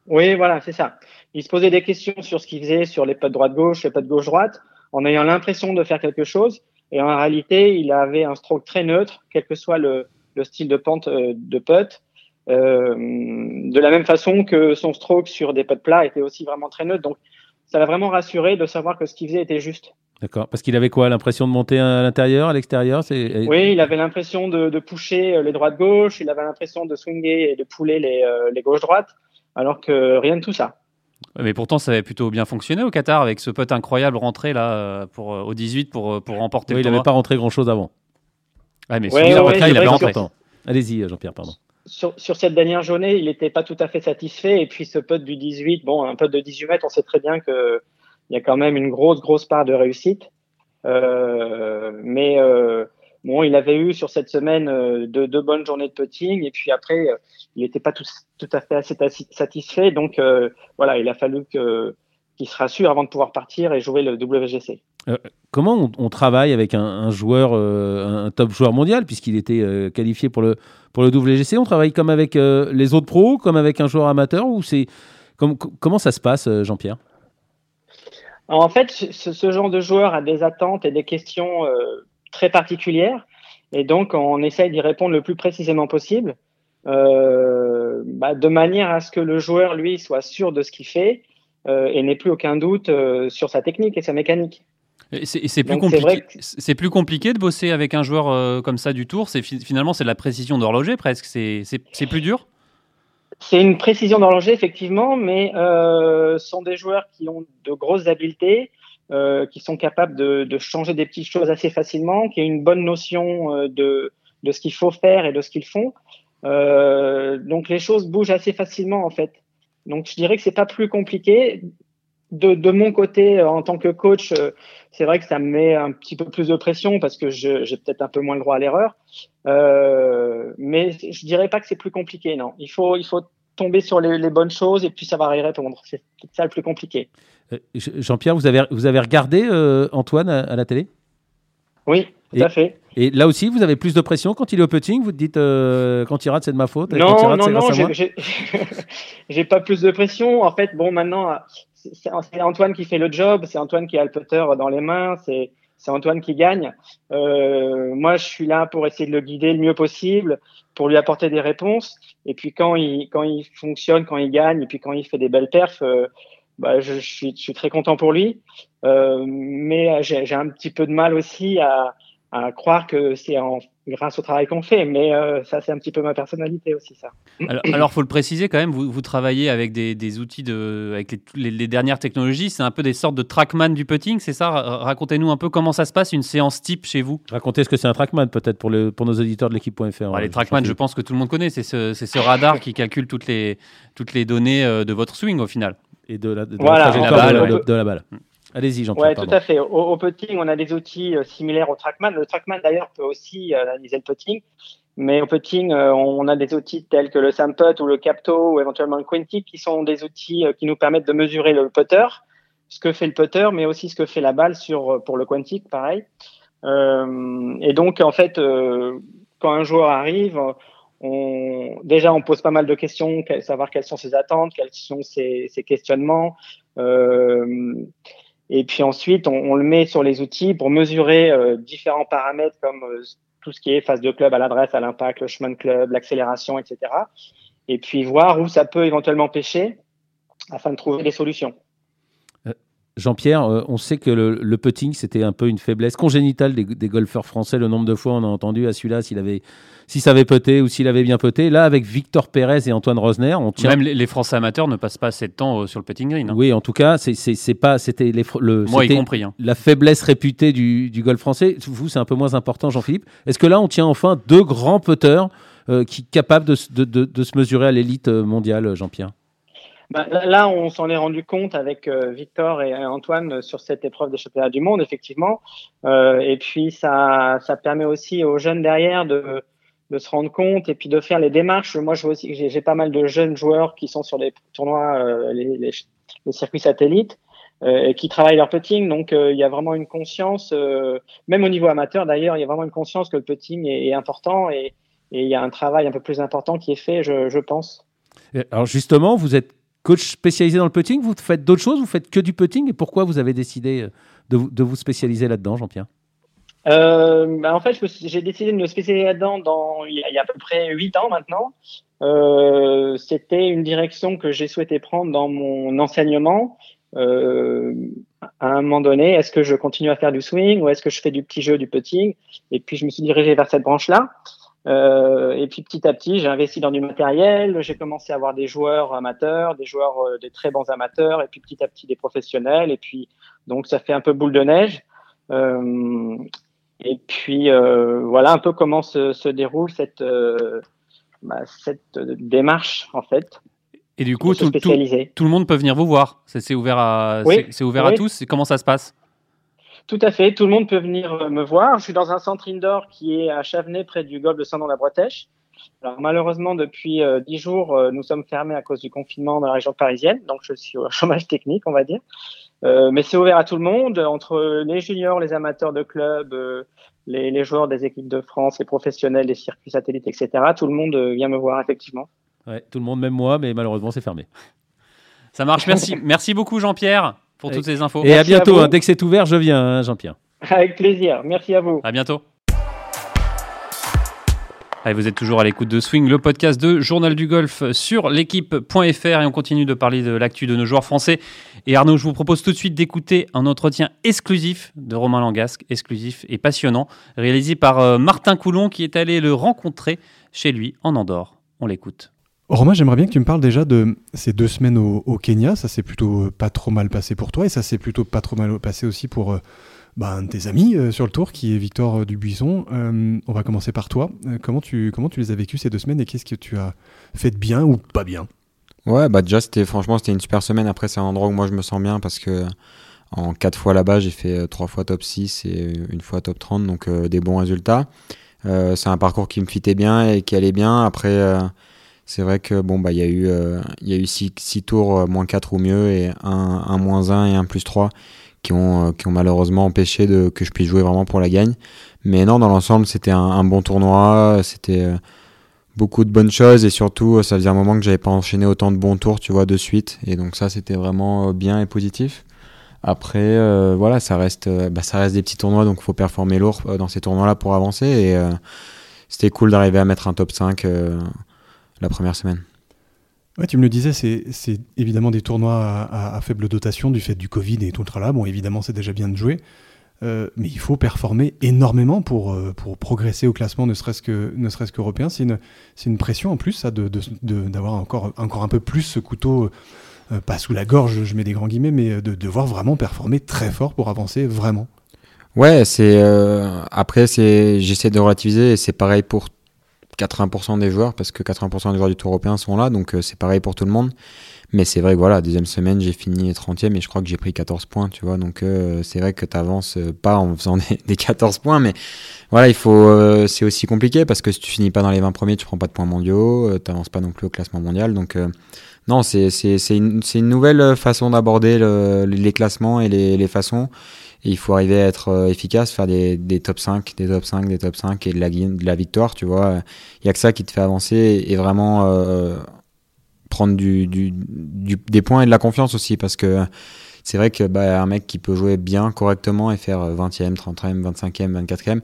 Oui, voilà, c'est ça. Il se posait des questions sur ce qu'il faisait, sur les potes droite-gauche, les potes gauche-droite, en ayant l'impression de faire quelque chose. Et en réalité, il avait un stroke très neutre, quel que soit le, le style de pente euh, de putt. Euh, de la même façon que son stroke sur des putts plats était aussi vraiment très neutre. Donc, ça l'a vraiment rassuré de savoir que ce qu'il faisait était juste. D'accord. Parce qu'il avait quoi? L'impression de monter à l'intérieur, à l'extérieur? Oui, il avait l'impression de, de pusher euh, les droites-gauche, il avait l'impression de swinger et de pouler les, euh, les gauche-droite, alors que rien de tout ça. Mais pourtant, ça avait plutôt bien fonctionné au Qatar avec ce pote incroyable rentré là euh, pour, euh, au 18 pour, euh, pour remporter Oui, le il n'avait pas rentré grand-chose avant. Ouais, mais Ouais, il avait rentré. Allez-y, Jean-Pierre, pardon. Sur, sur cette dernière journée, il n'était pas tout à fait satisfait, et puis ce putt du 18, bon, un putt de 18 mètres, on sait très bien que il y a quand même une grosse, grosse part de réussite. Euh, mais euh, bon, il avait eu sur cette semaine euh, deux, deux bonnes journées de putting, et puis après, euh, il n'était pas tout, tout à fait assez satisfait, donc euh, voilà, il a fallu que qu'il se rassure avant de pouvoir partir et jouer le WGC. Comment on, on travaille avec un, un joueur, euh, un, top joueur mondial, puisqu'il était euh, qualifié pour le, pour le WGC On travaille comme avec les autres pros, comme avec un joueur amateur ou c'est comme- Comment ça se passe, Jean-Pierre? En fait, ce, ce genre de joueur a des attentes et des questions très particulières, et donc on essaye d'y répondre le plus précisément possible, euh, bah, de manière à ce que le joueur, lui, soit sûr de ce qu'il fait euh, et n'ait plus aucun doute euh, sur sa technique et sa mécanique. C'est plus, compliqué- que- plus compliqué de bosser avec un joueur comme ça du tour. Finalement, c'est de la précision d'horloger presque. C'est plus dur? C'est une précision d'horloger, effectivement, mais ce sont des joueurs qui ont de grosses habiletés, euh, qui sont capables de, de changer des petites choses assez facilement, qui ont une bonne notion euh, de, de ce qu'il faut faire et de ce qu'ils font. Euh, donc les choses bougent assez facilement, en fait. Donc je dirais que c'est pas plus compliqué. De, de mon côté, euh, en tant que coach, c'est vrai que ça me met un petit peu plus de pression parce que j'ai peut-être un peu moins le droit à l'erreur. Euh, mais je dirais pas que c'est plus compliqué, non. Il faut, il faut tomber sur les, bonnes choses et puis savoir y répondre. C'est ça le plus compliqué. Euh, Jean-Pierre, vous avez, vous avez regardé euh, Antoine à, la télé? Oui, tout à fait. Et là aussi, vous avez plus de pression quand il est au putting? Vous te dites euh, quand il rate, c'est de ma faute Non, non, non, j'ai pas plus de pression. En fait, bon, maintenant, c'est Antoine qui fait le job, c'est Antoine qui a le putter dans les mains, c'est Antoine qui gagne. moi, je suis là pour essayer de le guider le mieux possible, pour lui apporter des réponses. Et puis quand il, quand il fonctionne, quand il gagne, et puis quand il fait des belles perfs, bah, je, suis, je, suis, très content pour lui. Euh, mais j'ai un petit peu de mal aussi à, à croire que c'est grâce au travail qu'on fait. Mais euh, ça, c'est un petit peu ma personnalité aussi, ça. Alors, il faut le préciser quand même, vous, vous travaillez avec des, des, outils, de, avec les, les, dernières technologies. C'est un peu des sortes de trackman du putting, c'est ça? Racontez-nous un peu comment ça se passe, une séance type chez vous. Racontez ce que c'est un trackman, peut-être, pour, pour nos auditeurs de l'équipe.fr. Bah, les trackman, je pense que tout le monde connaît. C'est ce, ce radar qui calcule toutes les, toutes les données euh, de votre swing au final et de la, de la, balle. Allez-y, Jean-Pierre. Oui, tout à fait. Au, putting, on a des outils euh, similaires au trackman. Le trackman, d'ailleurs, peut aussi euh, analyser le putting. Mais au putting, euh, on a des outils tels que le Samput ou le Capto ou éventuellement le Quintic qui sont des outils qui nous permettent de mesurer le putter, ce que fait le putter, mais aussi ce que fait la balle sur, pour le Quintic, pareil. et donc, en fait, quand un joueur arrive, on, déjà, on pose pas mal de questions, savoir quelles sont ses attentes, quels sont ses, questionnements. Euh, et puis ensuite, on, le met sur les outils pour mesurer euh, différents paramètres comme euh, tout ce qui est phase de club à l'adresse, à l'impact, le chemin de club, l'accélération, etc. Et puis voir où ça peut éventuellement pêcher afin de trouver des solutions. Jean-Pierre, on sait que le, putting, c'était un peu une faiblesse congénitale des, des, golfeurs français. Le nombre de fois on a entendu à celui-là s'il avait si ça avait poté ou s'il avait bien poté. Là, avec Victor Pérez et Antoine Rosner, on tient. Même les, Français amateurs ne passent pas assez de temps euh, sur le putting green. Hein. Oui, en tout cas, c'est pas, c'était le, moi y compris. Hein. La faiblesse réputée du, du golf français. Vous, c'est un peu moins important, Jean-Philippe. Est-ce que là, on tient enfin deux grands putters euh, qui capables de, de, de, se mesurer à l'élite euh, mondiale, Jean-Pierre? Bah, là, on s'en est rendu compte avec Victor et Antoine sur cette épreuve des championnats du monde, effectivement. Euh, et puis, ça, ça permet aussi aux jeunes derrière de, se rendre compte et puis de faire les démarches. Moi, j'ai pas mal de jeunes joueurs qui sont sur les tournois, euh, les, circuits satellites euh, et qui travaillent leur putting. Donc, euh, il y a vraiment une conscience, euh, même au niveau amateur d'ailleurs, il y a vraiment une conscience que le putting est, important et, il y a un travail un peu plus important qui est fait, je pense. Alors justement, vous êtes coach spécialisé dans le putting, vous faites d'autres choses, vous faites que du putting et pourquoi vous avez décidé de, de vous spécialiser là-dedans, Jean-Pierre? Euh, bah en fait, j'ai décidé de me spécialiser là-dedans dans, il, y a, à peu près huit ans maintenant. Euh, C'était une direction que j'ai souhaité prendre dans mon enseignement. Euh, à un moment donné, est-ce que je continue à faire du swing ou est-ce que je fais du petit jeu, du putting? Et puis, je me suis dirigé vers cette branche-là. Euh, et puis, petit à petit, j'ai investi dans du matériel. J'ai commencé à avoir des joueurs amateurs, des joueurs, euh, des très bons amateurs, et puis petit à petit des professionnels. Et puis, donc, ça fait un peu boule de neige. Euh, et puis voilà un peu comment se, se déroule cette, bah, cette démarche en fait. Et du coup, tout, tout, tout, le monde peut venir vous voir. C'est ouvert à, c'est ouvert à tous. Comment ça se passe? Tout à fait. Tout le monde peut venir euh, me voir. Je suis dans un centre indoor qui est à Chavenay, près du golfe de Saint-Nom-la-Bretèche. Alors malheureusement, depuis dix jours, nous sommes fermés à cause du confinement dans la région parisienne. Donc je suis au chômage technique, on va dire. Euh, mais c'est ouvert à tout le monde, entre les juniors, les amateurs de clubs, euh, les, les, joueurs des équipes de France, les professionnels des circuits satellites, etc. Tout le monde euh, vient me voir, effectivement. Ouais, tout le monde, même moi, mais malheureusement, c'est fermé. Ça marche, merci. merci beaucoup, Jean-Pierre, pour toutes ces infos. Et à bientôt. Hein. dès que c'est ouvert, je viens, hein, Jean-Pierre. Avec plaisir. Merci à vous. À bientôt vous êtes toujours à l'écoute de Swing, le podcast de Journal du Golf sur l'équipe.fr et on continue de parler de l'actu de nos joueurs français. Et Arnaud, je vous propose tout de suite d'écouter un entretien exclusif de Romain Langasque, exclusif et passionnant, réalisé par euh, Martin Coulon qui est allé le rencontrer chez lui en Andorre. On l'écoute. Romain, j'aimerais bien que tu me parles déjà de ces deux semaines au, Kenya. Ça s'est plutôt pas trop mal passé pour toi et ça s'est plutôt pas trop mal passé aussi pour euh, bah, un de tes amis euh, sur le tour, qui est Victor euh, Dubuisson. Euh, on va commencer par toi. comment, tu, comment tu les as vécues ces deux semaines et qu'est-ce que tu as fait de bien ou pas bien? Ouais, bah déjà, c'était, franchement, c'était une super semaine. Après, c'est un endroit où moi je me sens bien parce que en quatre fois là-bas, j'ai fait trois fois top 6 et une fois top 30, donc des bons résultats. c'est un parcours qui me fitait bien et qui allait bien. Après, C'est vrai que bon bah il y a eu il y a eu 6 tours moins 4 ou mieux et un, un moins 1 et un plus 3 qui ont qui ont malheureusement empêché de que je puisse jouer vraiment pour la gagne. Mais non dans l'ensemble c'était un, un, bon tournoi, c'était beaucoup de bonnes choses et surtout ça faisait un moment que j'avais pas enchaîné autant de bons tours tu vois de suite et donc ça c'était vraiment bien et positif. Après, euh, voilà, ça reste, euh, bah, ça reste des petits tournois, donc faut performer lourd euh, dans ces tournois-là pour avancer. Et c'était cool d'arriver à mettre un top 5 la première semaine. Ouais, tu me le disais, c'est évidemment des tournois à, faible dotation du fait du Covid et tout le tralala. Bon, évidemment, c'est déjà bien de jouer. mais il faut performer énormément pour, pour progresser au classement, ne serait-ce que ne serait-ce qu'européen. C'est une, une pression en plus, ça, d'avoir de, encore, encore un peu plus ce couteau euh, pas sous la gorge, je mets des grands guillemets, mais de devoir vraiment performer très fort pour avancer vraiment. Ouais, c'est euh, après c'est j'essaie de relativiser et c'est pareil pour 80% des joueurs parce que 80% des joueurs du Tour européen sont là, donc euh, c'est pareil pour tout le monde. Mais c'est vrai que voilà, deuxième semaine, j'ai fini 30e et je crois que j'ai pris 14 points, tu vois. Donc c'est vrai que tu avances pas en faisant des, 14 points, mais voilà, il faut c'est aussi compliqué parce que si tu finis pas dans les 20 premiers, tu prends pas de points mondiaux, tu n'avances pas non plus au classement mondial. Donc non, c'est une, une, nouvelle façon d'aborder les classements et les, les façons. Il faut arriver à être euh, efficace, faire des, des, top 5, des top 5, des top 5 et de la, de la victoire, tu vois. Il n'y a que ça qui te fait avancer et vraiment euh, prendre du, du, des points et de la confiance aussi parce que c'est vrai que bah, un mec qui peut jouer bien, correctement et faire 20e, 30e, 25e, 24e,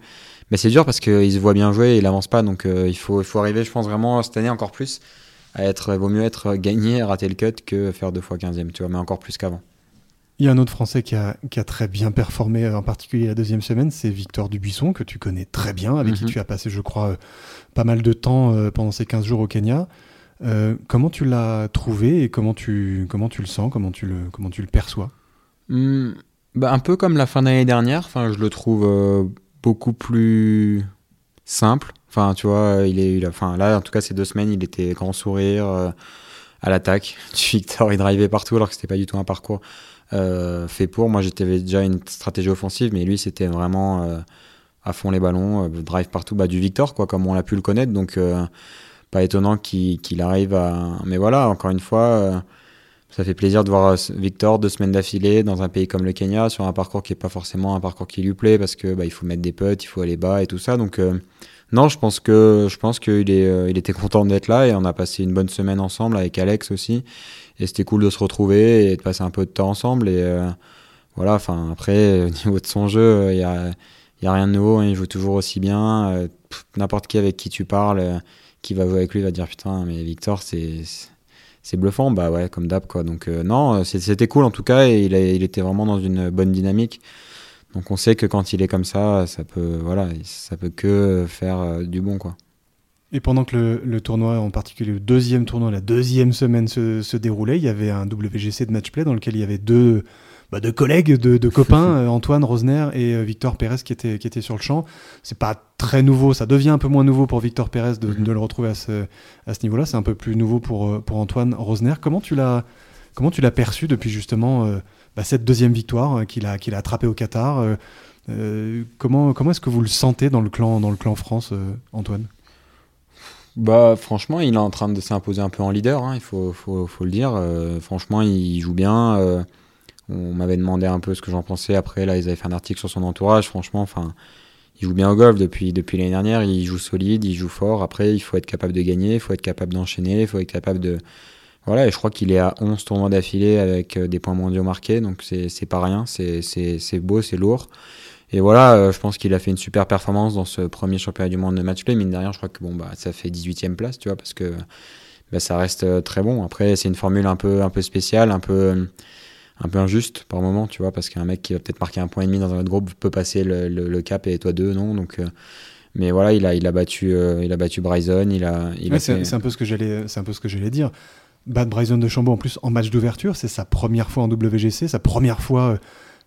mais c'est dur parce qu'il se voit bien jouer et il avance pas. Donc euh, il, faut, il faut arriver, je pense, vraiment cette année encore plus à être, vaut mieux être gagné, rater le cut que faire deux fois 15e, tu vois, mais encore plus qu'avant. Il y a un autre Français qui a, qui a, très bien performé, en particulier la deuxième semaine, c'est Victor Dubuisson, que tu connais très bien, avec qui mhm. tu as passé, je crois, euh, pas mal de temps euh, pendant ces 15 jours au Kenya. Euh, comment tu l'as trouvé et comment tu, comment tu le sens, comment tu le, comment tu le perçois? Hmm, bah Un peu comme la fin d'année dernière, enfin, je le trouve beaucoup plus simple, Enfin, tu vois, il est, il enfin, là, en tout cas, ces deux semaines, il était grand sourire euh, à l'attaque. Victor, il drivait partout alors que c'était pas du tout un parcours euh, fait pour. Moi, j'étais déjà une stratégie offensive, mais lui, c'était vraiment euh, à fond les ballons, drive partout, bah, du Victor, quoi, comme on l'a pu le connaître. Donc, pas étonnant qu'il arrive à. Mais voilà, encore une fois. Ça fait plaisir de voir Victor deux semaines d'affilée dans un pays comme le Kenya sur un parcours qui est pas forcément un parcours qui lui plaît parce que bah, il faut mettre des putts, il faut aller bas et tout ça. Donc non, je pense que je pense qu'il est, euh, il était content d'être là et on a passé une bonne semaine ensemble avec Alex aussi. Et c'était cool de se retrouver et de passer un peu de temps ensemble. Et euh, voilà, enfin après, au niveau de son jeu, il y a, y a rien de nouveau. Hein, il joue toujours aussi bien. Euh, n'importe qui avec qui tu parles, qui va jouer avec lui, va dire putain, mais Victor, c'est c'est bluffant. Bah ouais, comme d'hab quoi. Donc non, c'était cool en tout cas et il, il était vraiment dans une bonne dynamique. Donc on sait que quand il est comme ça, ça peut, voilà, ça peut que faire euh, du bon, quoi. Et pendant que le, tournoi, en particulier le deuxième tournoi, la deuxième semaine se, déroulait, il y avait un WGC de matchplay dans lequel il y avait deux, bah, collègues, deux, copains, euh, Antoine Rosner et euh, Victor Pérez qui étaient, qui étaient sur le champ. C'est pas très nouveau, ça devient un peu moins nouveau pour Victor Pérez de, mm-hmm. le retrouver à ce, à ce niveau-là. C'est un peu plus nouveau pour, pour Antoine Rosner. Comment tu l'as comment tu l'as perçu depuis justement bah, cette deuxième victoire euh, qu'il a, qu'il a attrapée au Qatar. Euh, euh, comment comment est-ce que vous le sentez dans le clan, dans le clan France, Antoine? Bah franchement, il est en train de s'imposer un peu en leader, hein, il faut, faut, faut, le dire. franchement, il joue bien. on m'avait demandé un peu ce que j'en pensais. Après, là, ils avaient fait un article sur son entourage. Franchement, enfin, il joue bien au golf depuis, depuis l'année dernière. Il joue solide, il joue fort. Après, il faut être capable de gagner, il faut être capable d'enchaîner, il faut être capable de, voilà, et je crois qu'il est à 11 tournois d'affilée avec euh, des points mondiaux marqués, donc c'est pas rien, c'est beau, c'est lourd. Et voilà, euh, je pense qu'il a fait une super performance dans ce premier championnat du monde de match-play. Mine de rien, je crois que bon, bah, ça fait 18e place, tu vois, parce que bah, ça reste euh, très bon. Après, c'est une formule un peu, un peu spéciale, un peu, un peu injuste par moment, tu vois, parce qu'un mec qui va peut-être marquer un point et demi dans un autre groupe peut passer le, le, cap et toi deux, non? Donc, mais voilà, il a, il a battu, il a battu Bryson. Il a, il c'est un peu ce que j'allais, c'est un peu ce que j'allais dire. Bad Bryson de Chambaud en plus en match d'ouverture, c'est sa première fois en WGC, sa première fois, euh,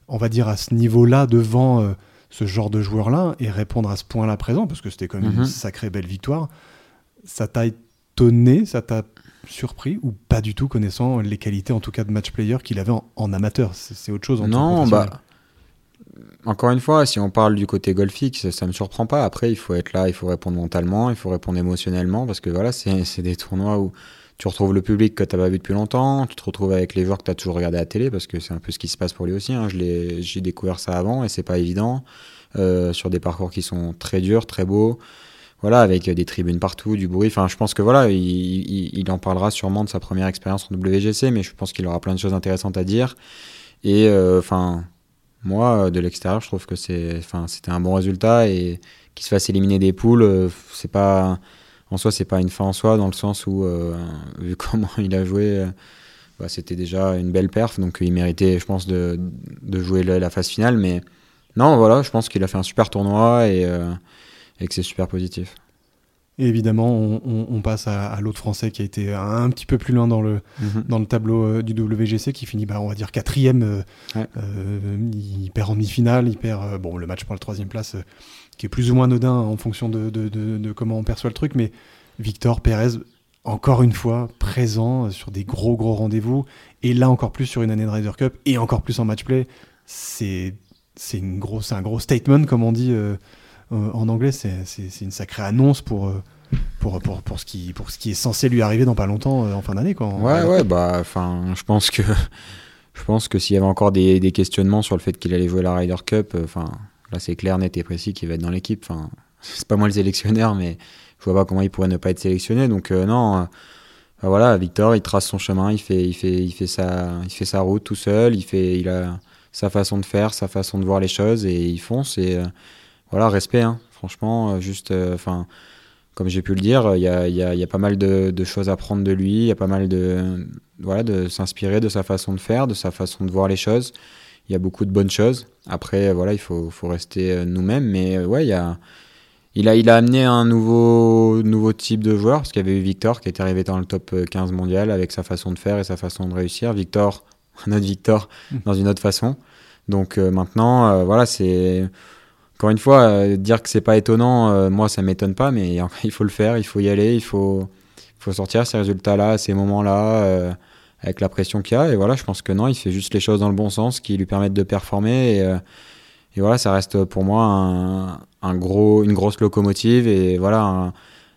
on va dire, à ce niveau-là devant euh, ce genre de joueur-là et répondre à ce point-là présent, parce que c'était quand même une mhm. sacrée belle victoire. Ça t'a étonné, ça t'a surpris ou pas du tout, connaissant les qualités en tout cas de match player qu'il avait en, amateur? C'est autre chose en Non, bah. encore une fois, si on parle du côté golfique, ça, ça me surprend pas. Après, il faut être là, il faut répondre mentalement, il faut répondre émotionnellement, parce que voilà, c'est des tournois où tu retrouves le public que tu n'as pas vu depuis longtemps, tu te retrouves avec les joueurs que tu as toujours regardé à la télé, parce que c'est un peu ce qui se passe pour lui aussi. hein. J'ai découvert ça avant et c'est pas évident, euh, sur des parcours qui sont très durs, très beaux. Voilà, avec des tribunes partout, du bruit. Enfin, je pense que voilà, il, en parlera sûrement de sa première expérience en WGC, mais je pense qu'il aura plein de choses intéressantes à dire. Et euh, enfin, moi, de l'extérieur, je trouve que c'était un bon résultat et qu'il se fasse éliminer des poules, euh, c'est pas, en soi, c'est pas une fin en soi dans le sens où, euh, vu comment il a joué, euh, bah, c'était déjà une belle perf, donc il méritait, je pense, de, de jouer la, la phase finale. Mais non, voilà, je pense qu'il a fait un super tournoi et, euh, et que c'est super positif. Et évidemment, on, on- on passe à, à l'autre français qui a été un, petit peu plus loin dans le, dans le tableau euh, du WGC, qui finit, bah, on va dire, quatrième. euh, Ouais. euh, il perd en demi-finale, il perd bon, le match pour la troisième place, qui est plus ou moins anodin en fonction de, comment on perçoit le truc. Mais Victor Pérez, encore une fois, présent sur des gros, gros rendez-vous. Et là, encore plus sur une année de Ryder Cup, et encore plus en match-play. C'est c'est un gros statement, comme on dit euh, euh, en anglais. C'est une sacrée annonce pour, euh, pour, ce qui, est censé lui arriver dans pas longtemps, en fin d'année. quoi. Ouais, ouais, bah, enfin, je pense que, s'il y avait encore des, questionnements sur le fait qu'il allait jouer la Ryder Cup, enfin, là, c'est clair, net et précis qu'il va être dans l'équipe. Enfin, c'est pas moi le sélectionneur, mais je vois pas comment il pourrait ne pas être sélectionné. Donc, euh, non, euh, voilà, Victor, il trace son chemin, il fait, il fait, il fait sa, il fait sa route tout seul, il fait, il a sa façon de faire, sa façon de voir les choses et il fonce et, euh, voilà, respect, hein. franchement, juste, enfin, comme j'ai pu le dire, il y a, y y a pas mal de, de choses à prendre de lui, il y a pas mal de, voilà, de s'inspirer de sa façon de faire, de sa façon de voir les choses. Il y a beaucoup de bonnes choses. Après, voilà, il faut, faut rester euh, nous-mêmes. Mais euh, ouais, il, y a, il, a, il a amené un nouveau, nouveau type de joueur, parce qu'il y avait eu Victor qui était arrivé dans le top euh, 15 mondial avec sa façon de faire et sa façon de réussir. Victor, un autre Victor, Mm. dans une autre façon. Donc euh, maintenant, euh, voilà, c'est. Encore une fois, euh, dire que c'est pas étonnant, euh, moi ça m'étonne pas, mais il faut le faire, il faut y aller, il faut, sortir ces résultats-là, ces moments-là, euh, avec la pression qu'il a. Et voilà, je pense que non, il fait juste les choses dans le bon sens qui lui permettent de performer. Et, euh, voilà, ça reste pour moi un, gros, une grosse locomotive et voilà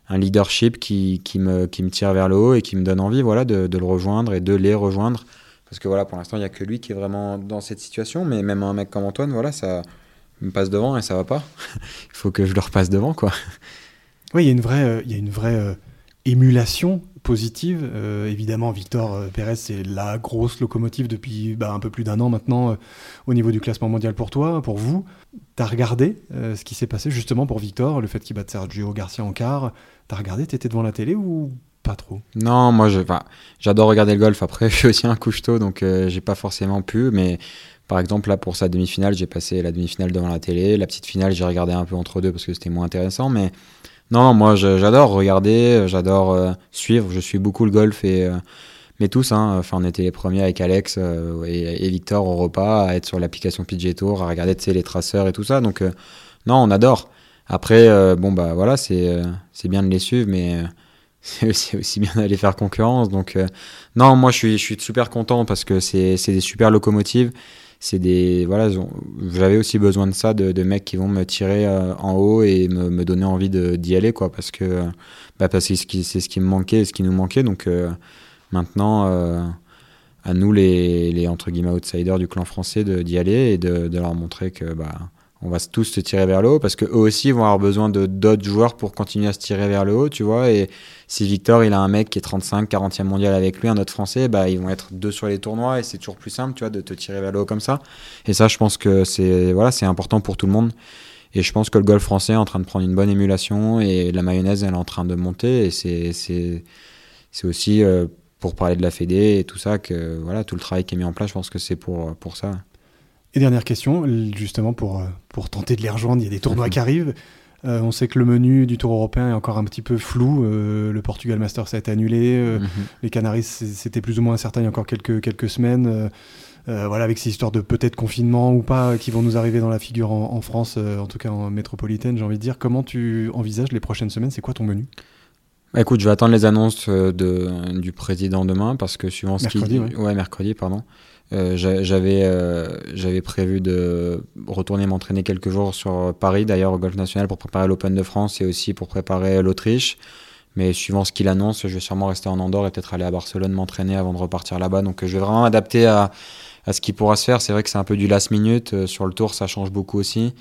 un, leadership qui, me, tire vers le haut et qui me donne envie voilà, de, le rejoindre et de les rejoindre. Parce que voilà, pour l'instant, il n'y a que lui qui est vraiment dans cette situation. Mais même un mec comme Antoine, voilà, ça me passe devant et ça va pas. il faut que je le repasse devant, quoi. Oui, il y a une vraie, euh, il y a une vraie euh, émulation positive. Euh, évidemment, Victor euh, Pérez, c'est la grosse locomotive depuis bah, un peu plus d'un an maintenant euh, au niveau du classement mondial pour toi, pour vous. T'as regardé ce qui s'est passé justement pour Victor, le fait qu'il batte Sergio Garcia en quart. T'as regardé, t'étais devant la télé ou pas trop? Non, moi, j'adore regarder le golf. Après, je suis aussi un couche-tôt, donc j'ai pas forcément pu. Mais par exemple, là, pour sa demi-finale, j'ai passé la demi-finale devant la télé. La petite finale, j'ai regardé un peu entre deux parce que c'était moins intéressant. Mais non, non, moi, j'adore regarder, j'adore euh, suivre. Je suis beaucoup le golf et. euh, mais tous, hein, enfin, on était les premiers avec Alex euh, et, Victor au repas à être sur l'application PG à regarder les traceurs et tout ça. Donc, euh, non, on adore. Après, bon, bah voilà, c'est c'est bien de les suivre, mais c'est aussi, bien d'aller faire concurrence. Donc, non, moi, je suis, je suis super content parce que c'est des super locomotives. C'est des. Voilà, j'avais aussi besoin de ça, de, mecs qui vont me tirer euh, en haut et me, donner envie d'y aller, quoi, parce que euh, bah, parce que c'est ce qui, me manquait et ce qui nous manquait. Donc, euh, maintenant. à nous les, les entre guillemets outsiders du clan français d'y aller et de, de leur montrer que bah on va tous se tirer vers le haut parce que eux aussi vont avoir besoin de d'autres joueurs pour continuer à se tirer vers le haut tu vois. Et si Victor il a un mec qui est 35 40e mondial avec lui un autre français bah ils vont être deux sur les tournois et c'est toujours plus simple tu vois de te tirer vers le haut comme ça. Et ça je pense que c'est voilà c'est important pour tout le monde. Et je pense que le golf français est en train de prendre une bonne émulation et la mayonnaise elle est en train de monter et c'est c'est aussi euh, pour parler de la Fédé et tout ça que voilà tout le travail qui est mis en place je pense que c'est pour pour ça Et dernière question, justement pour, euh, pour tenter de les rejoindre, il y a des tournois Mhm. qui arrivent. Euh, on sait que le menu du Tour européen est encore un petit peu flou. Euh, le Portugal Masters a été annulé. euh, Mhm. Les Canaries, c'était plus ou moins incertain il y a encore quelques, quelques semaines. Voilà, avec ces histoires de peut-être confinement ou pas qui vont nous arriver dans la figure en, en France, en tout cas en métropolitaine, j'ai envie de dire. Comment tu envisages les prochaines semaines? C'est quoi ton menu? Bah, écoute, je vais attendre les annonces de, du président demain parce que suivant ce Mercredi, dit, ouais. mercredi, pardon. Euh, j'a- j'avais euh, j'avais prévu de retourner m'entraîner quelques jours sur Paris, d'ailleurs au Golf National pour préparer l'Open de France et aussi pour préparer l'Autriche. Mais suivant ce qu'il annonce, je vais sûrement rester en Andorre et peut-être aller à Barcelone m'entraîner avant de repartir là-bas. Donc euh, je vais vraiment m'adapter à, à ce qui pourra se faire. C'est vrai que c'est un peu du last minute. Sur le tour, ça change beaucoup aussi.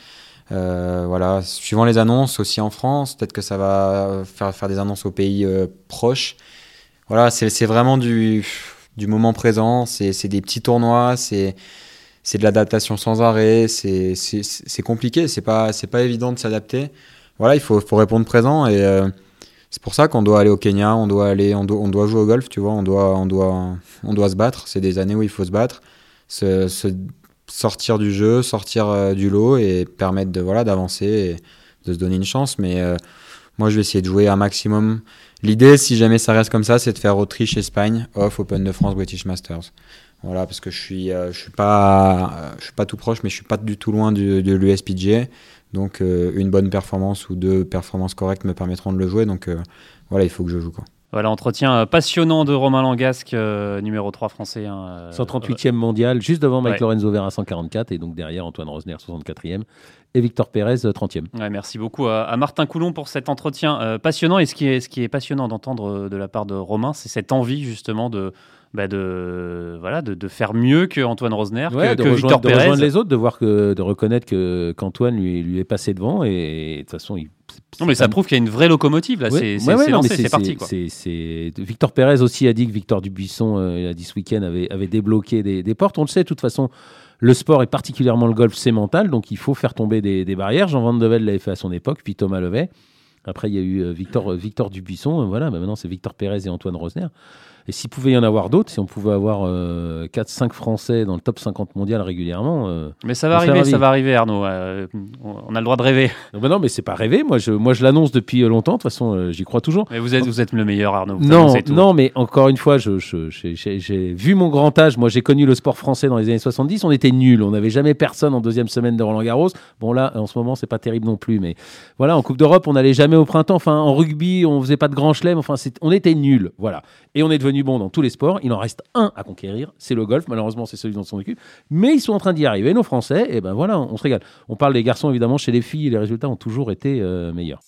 Euh, voilà, suivant les annonces aussi en France, peut-être que ça va faire, faire des annonces aux pays proches. Voilà, c'est vraiment du, du moment présent. C'est des petits tournois, c'est de l'adaptation sans arrêt. C'est compliqué, c'est pas, pas évident de s'adapter. Voilà, il faut, faut répondre présent et euh, c'est pour ça qu'on doit aller au Kenya, on doit aller, on doit, on doit jouer au golf, tu vois, on doit, on doit, on doit se battre. C'est des années où il faut se battre, se, sortir du jeu, sortir euh, du lot et permettre de voilà d'avancer et de se donner une chance. Mais euh, moi, je vais essayer de jouer un maximum. L'idée, si jamais ça reste comme ça, c'est de faire Autriche, Espagne, off, Open de France, British Masters. Voilà, parce que je suis, euh, je suis pas, euh, je suis pas tout proche, mais je suis pas du tout loin du- de l'USPGA. Donc, euh, une bonne performance ou deux performances correctes me permettront de le jouer. Donc, euh, voilà, il faut que je joue quoi. Voilà, entretien euh, passionnant de Romain Langasque, euh, numéro 3 français. hein, euh, 138e mondial, juste devant Mike Ouais. Lorenzo Vera 144 et donc derrière Antoine Rosner 64e et Victor Pérez euh, 30e. Ouais, merci beaucoup à, à Martin Coulon pour cet entretien euh, passionnant. Et ce qui est, ce qui est passionnant d'entendre euh, de la part de Romain, c'est cette envie justement de, bah, de, voilà, de, de faire mieux que Antoine Rosner, Ouais, que, de, Victor de Pérez. rejoindre les autres, de voir que, de reconnaître que qu'Antoine lui, lui est passé devant et de toute façon il. Non, mais ça prouve qu'il y a une vraie locomotive là. Ouais, c'est ouais, lancé, c'est parti. quoi. Victor Pérez aussi a dit que Victor Dubuisson, euh, il a dit ce week-end, avait, avait débloqué des, des portes. On le sait, de toute façon, le sport et particulièrement le golf, c'est mental, donc il faut faire tomber des, des barrières. Jean Van de Velde l'avait fait à son époque, puis Thomas Levet. Après, il y a eu euh, Victor, euh, Victor Dubuisson, voilà, bah maintenant c'est Victor Pérez et Antoine Rosner. Et s'il pouvait y en avoir d'autres, si on pouvait avoir 4-5 Français dans le top 50 mondial régulièrement. euh, Mais ça va arriver, ça va arriver, Arnaud. Euh, on a le droit de rêver. non, bah non, mais c'est pas rêvé. Moi, je, moi, je l'annonce depuis longtemps. De toute façon, euh, j'y crois toujours. Mais vous êtes, vous êtes le meilleur, Arnaud. Vous Non, non, mais encore une fois, je, je- j'ai- vu mon grand âge. Moi, j'ai connu le sport français dans les années 70. On était nuls. On n'avait jamais personne en deuxième semaine de Roland Garros. Bon, là, en ce moment, c'est pas terrible non plus. Mais voilà, en Coupe d'Europe, on n'allait jamais au printemps. Enfin, en rugby, on faisait pas de grand chelem. Enfin, on était nuls. Voilà. Et on est devenu bon dans tous les sports. Il en reste un à conquérir. C'est le golf. Malheureusement, c'est celui dont on s'en occupe. Mais ils sont en train d'y arriver. Nos Français, et ben voilà, on se régale. On parle des garçons, évidemment. Chez les filles, les résultats ont toujours été euh, meilleurs.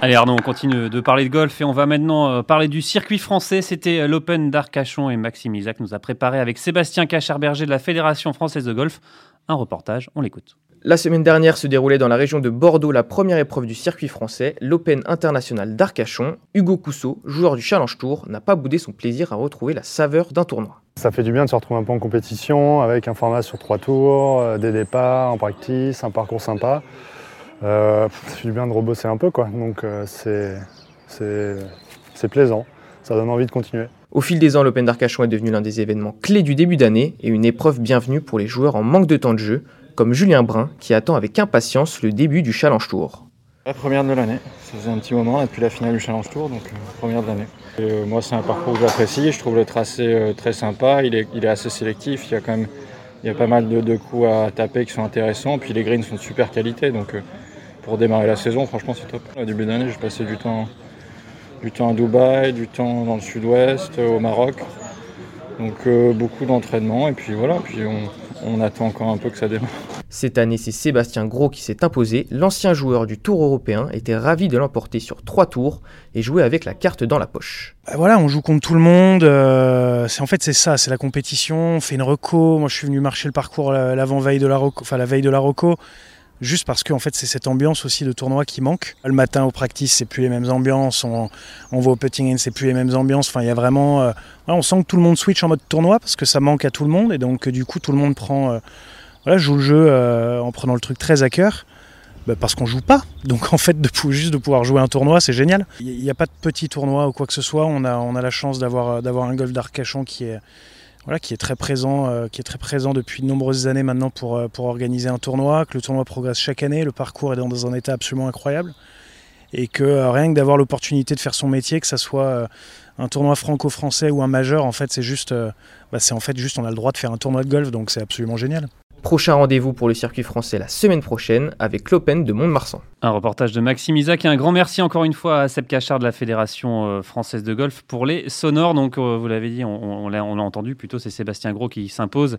Allez Arnaud, on continue de parler de golf et on va maintenant euh, parler du circuit français. C'était euh, l'Open d'Arcachon et Maxime Isaac nous a préparé avec Sébastien Cacharberger de la Fédération française de golf un reportage. On l'écoute. La semaine dernière se déroulait dans la région de Bordeaux la première épreuve du circuit français, l'Open international d'Arcachon. Hugo Cousseau, joueur du Challenge Tour, n'a pas boudé son plaisir à retrouver la saveur d'un tournoi. Ça fait du bien de se retrouver un peu en compétition avec un format sur trois tours, euh, des départs en practice, un parcours sympa. Euh, ça fait du bien de rebosser un peu quoi, donc euh, c'est plaisant, ça donne envie de continuer. Au fil des ans, l'Open d'Arcachon est devenu l'un des événements clés du début d'année et une épreuve bienvenue pour les joueurs en manque de temps de jeu, comme Julien Brun qui attend avec impatience le début du Challenge Tour. La première de l'année, ça faisait un petit moment depuis la finale du Challenge Tour, donc euh, première de l'année. Et, euh, moi c'est un parcours que j'apprécie, je trouve le tracé euh, très sympa, il est, assez sélectif, il y a quand même il y a pas mal de, coups à taper qui sont intéressants, puis les greens sont de super qualité, donc pour démarrer la saison franchement c'est top. Au début d'année j'ai passé du temps, du temps à Dubaï, du temps dans le sud-ouest, au Maroc, donc beaucoup d'entraînement. Et puis voilà, puis on, on attend encore un peu que ça démarre. Cette année, c'est Sébastien Gros qui s'est imposé. L'ancien joueur du Tour européen était ravi de l'emporter sur trois tours et jouer avec la carte dans la poche. Bah voilà, on joue contre tout le monde. euh, c'est en fait c'est ça, c'est la compétition. On fait une reco. Moi, je suis venu marcher le parcours la- l'avant veille de la reco, enfin la veille de la reco, juste parce que fait c'est cette ambiance aussi de tournoi qui manque. Le matin au practice, c'est plus les mêmes ambiances. On, on va au putting green, c'est plus les mêmes ambiances. Enfin, euh, on sent que tout le monde switch en mode tournoi parce que ça manque à tout le monde et donc du coup tout le monde prend, euh, joue le jeu euh, en prenant le truc très à cœur. Bah, parce qu'on joue pas. Donc en fait, de, juste de pouvoir jouer un tournoi, c'est génial. Il n'y a pas de petit tournoi ou quoi que ce soit. On a, on a la chance d'avoir un golf d'Arcachon qui est, voilà, qui est très présent, euh, qui est très présent depuis de nombreuses années maintenant pour, euh, pour organiser un tournoi. Que le tournoi progresse chaque année. Le parcours est dans, un état absolument incroyable. Et que euh, rien que d'avoir l'opportunité de faire son métier, que ça soit un tournoi franco-français ou un majeur, en fait, c'est juste, bah, en fait juste, on a le droit de faire un tournoi de golf, donc c'est absolument génial. Prochain rendez-vous pour le circuit français la semaine prochaine avec l'Open de Mont-de-Marsan. Un reportage de Maxime Isaac et un grand merci encore une fois à Seb Cachard de la Fédération euh, française de golf pour les sonores. Donc, euh, vous l'avez dit, on, on l'a entendu, plutôt c'est Sébastien Gros qui s'impose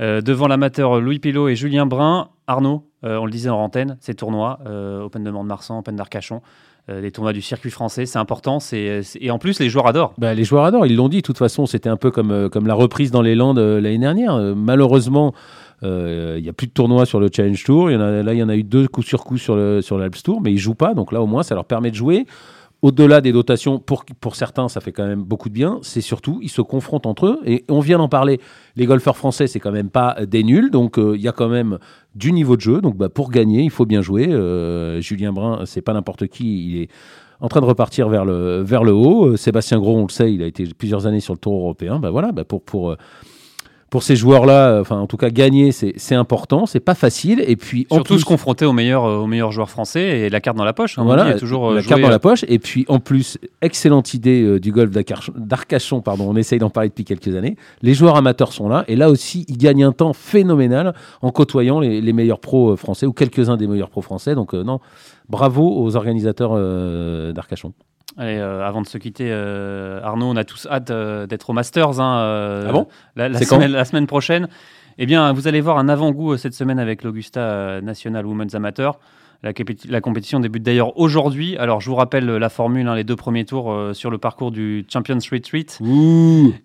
euh, devant l'amateur Louis Pilot et Julien Brun. Arnaud, euh, on le disait en antenne, ces tournois, euh, Open de Mont-de-Marsan, Open d'Arcachon, des tournois du circuit français, c'est important. c'est c'est- Et en plus, les joueurs adorent. Bah, les joueurs adorent, ils l'ont dit. De toute façon, c'était un peu comme, comme la reprise dans les Landes euh, l'année dernière. Euh, malheureusement, euh, il n'y a plus de tournois sur le Challenge Tour. Là, il y en a eu deux coup sur coup sur l'Alps Tour, mais ils jouent pas. Donc là, au moins, ça leur permet de jouer. Au-delà des dotations, pour, pour certains, ça fait quand même beaucoup de bien. C'est surtout, ils se confrontent entre eux. Et on vient d'en parler. Les golfeurs français, c'est quand même pas des nuls. Donc euh, il y a quand même du niveau de jeu. Donc bah, pour gagner, il faut bien jouer. Euh, Julien Brun, c'est pas n'importe qui. Il est en train de repartir vers le, vers le haut. Euh, Sébastien Gros, on le sait, il a été plusieurs années sur le tour européen. Bah voilà, bah pour, pour, euh, pour ces joueurs-là, euh, enfin en tout cas gagner, c'est important, c'est pas facile. Et puis en Surtout plus, se confronter aux meilleurs, euh, aux meilleurs joueurs français et la carte dans la poche. hein, voilà, dit, il y a toujours euh, la carte dans la poche. Et puis en plus, excellente idée euh, du golf d'Arcachon- pardon. On essaye d'en parler depuis quelques années. Les joueurs amateurs sont là, et là aussi, ils gagnent un temps phénoménal en côtoyant les, les meilleurs pros français ou quelques-uns des meilleurs pros français. Donc euh, non, bravo aux organisateurs euh, d'Arcachon. Allez, euh, avant de se quitter, euh, Arnaud, on a tous hâte euh, d'être au Masters. hein, Ah bon? la, semaine, la semaine prochaine. Eh bien, vous allez voir un avant-goût cette semaine avec l'Augusta National Women's Amateur. La, compéti- la compétition débute d'ailleurs aujourd'hui. Alors, je vous rappelle euh, la formule, hein, les deux premiers tours euh, sur le parcours du Champions Retreat.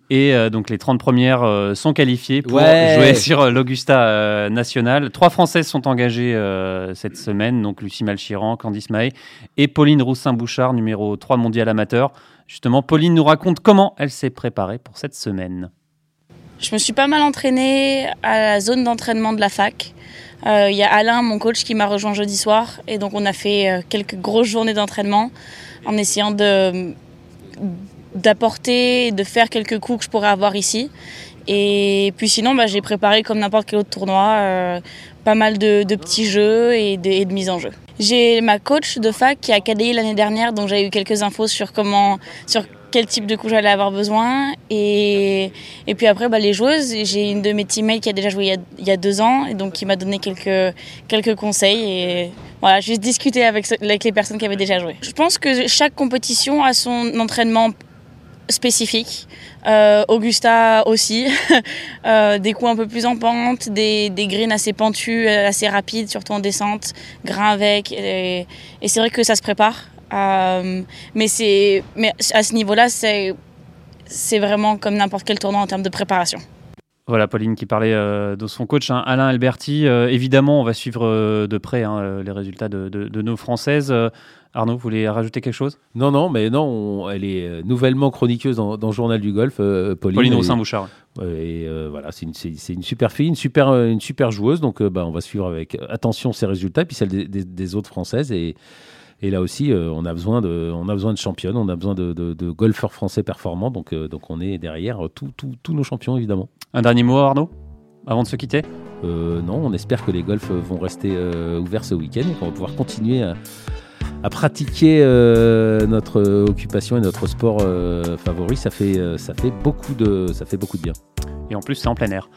Et euh, donc, les 30 premières euh, sont qualifiées pour Ouais. jouer sur euh, l'Augusta euh, National. Trois Françaises sont engagées euh, cette semaine. Donc, Lucie Malchiran, Candice Mahé et Pauline Roussin-Bouchard, numéro 3 mondial amateur. Justement, Pauline nous raconte comment elle s'est préparée pour cette semaine. Je me suis pas mal entraînée à la zone d'entraînement de la fac. Euh, Il y a Alain, mon coach, qui m'a rejoint jeudi soir. Et donc, on a fait euh, quelques grosses journées d'entraînement en essayant de d'apporter, de faire quelques coups que je pourrais avoir ici. Et puis sinon, bah, j'ai préparé comme n'importe quel autre tournoi, euh, pas mal de, petits jeux et de, et mise en jeu. J'ai ma coach de fac qui a cadé l'année dernière, donc j'ai eu quelques infos sur comment, quel type de coups j'allais avoir besoin. Et, et puis après, bah, les joueuses, j'ai une de mes teammates qui a déjà joué il y a, deux ans, et donc qui m'a donné quelques, quelques conseils. Et voilà, juste discuter avec, avec les personnes qui avaient déjà joué. Je pense que chaque compétition a son entraînement spécifique. Euh, Augusta aussi. Euh, des coups un peu plus en pente, des, des greens assez pentus, euh, assez rapides, surtout en descente, grains avec. Et c'est vrai que ça se prépare. Euh, mais, c'est, mais à ce niveau-là, c'est, c'est vraiment comme n'importe quel tournoi en termes de préparation. Voilà, Pauline qui parlait euh, de son coach, hein, Alain Alberti. Euh, évidemment, on va suivre euh, de près hein, les résultats de, de- de nos Françaises. Euh, Arnaud, vous voulez rajouter quelque chose? Non, non, mais non, on- elle est nouvellement chroniqueuse dans, dans le journal du golf, euh, Pauline. Pauline Et- Roussin-Bouchard. Ouais, Et euh, voilà, c'est une, c'est- c'est une super fille, une super, une super joueuse. Donc, euh, bah, on va suivre avec attention ses résultats, puis celles des, des- des autres françaises. Et, et là aussi, euh, on, a besoin de, on a besoin de championnes, on a besoin de, de- de golfeurs français performants. Donc, euh, donc on est derrière tous nos champions, évidemment. Un dernier mot, Arnaud, avant de se quitter? Euh, non, on espère que les golfs vont rester ouverts ce week-end et qu'on va pouvoir continuer à, à pratiquer notre occupation et notre sport favori. Ça fait, ça, fait beaucoup de, ça fait beaucoup de bien. Et en plus, c'est en plein air.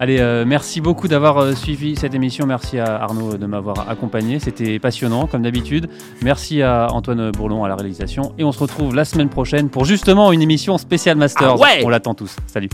Allez, euh, merci beaucoup d'avoir euh, suivi cette émission. Merci à Arnaud de m'avoir accompagné. C'était passionnant, comme d'habitude. Merci à Antoine Bourlon à la réalisation. Et on se retrouve la semaine prochaine pour justement une émission spéciale Masters. Ah ouais on l'attend tous. Salut.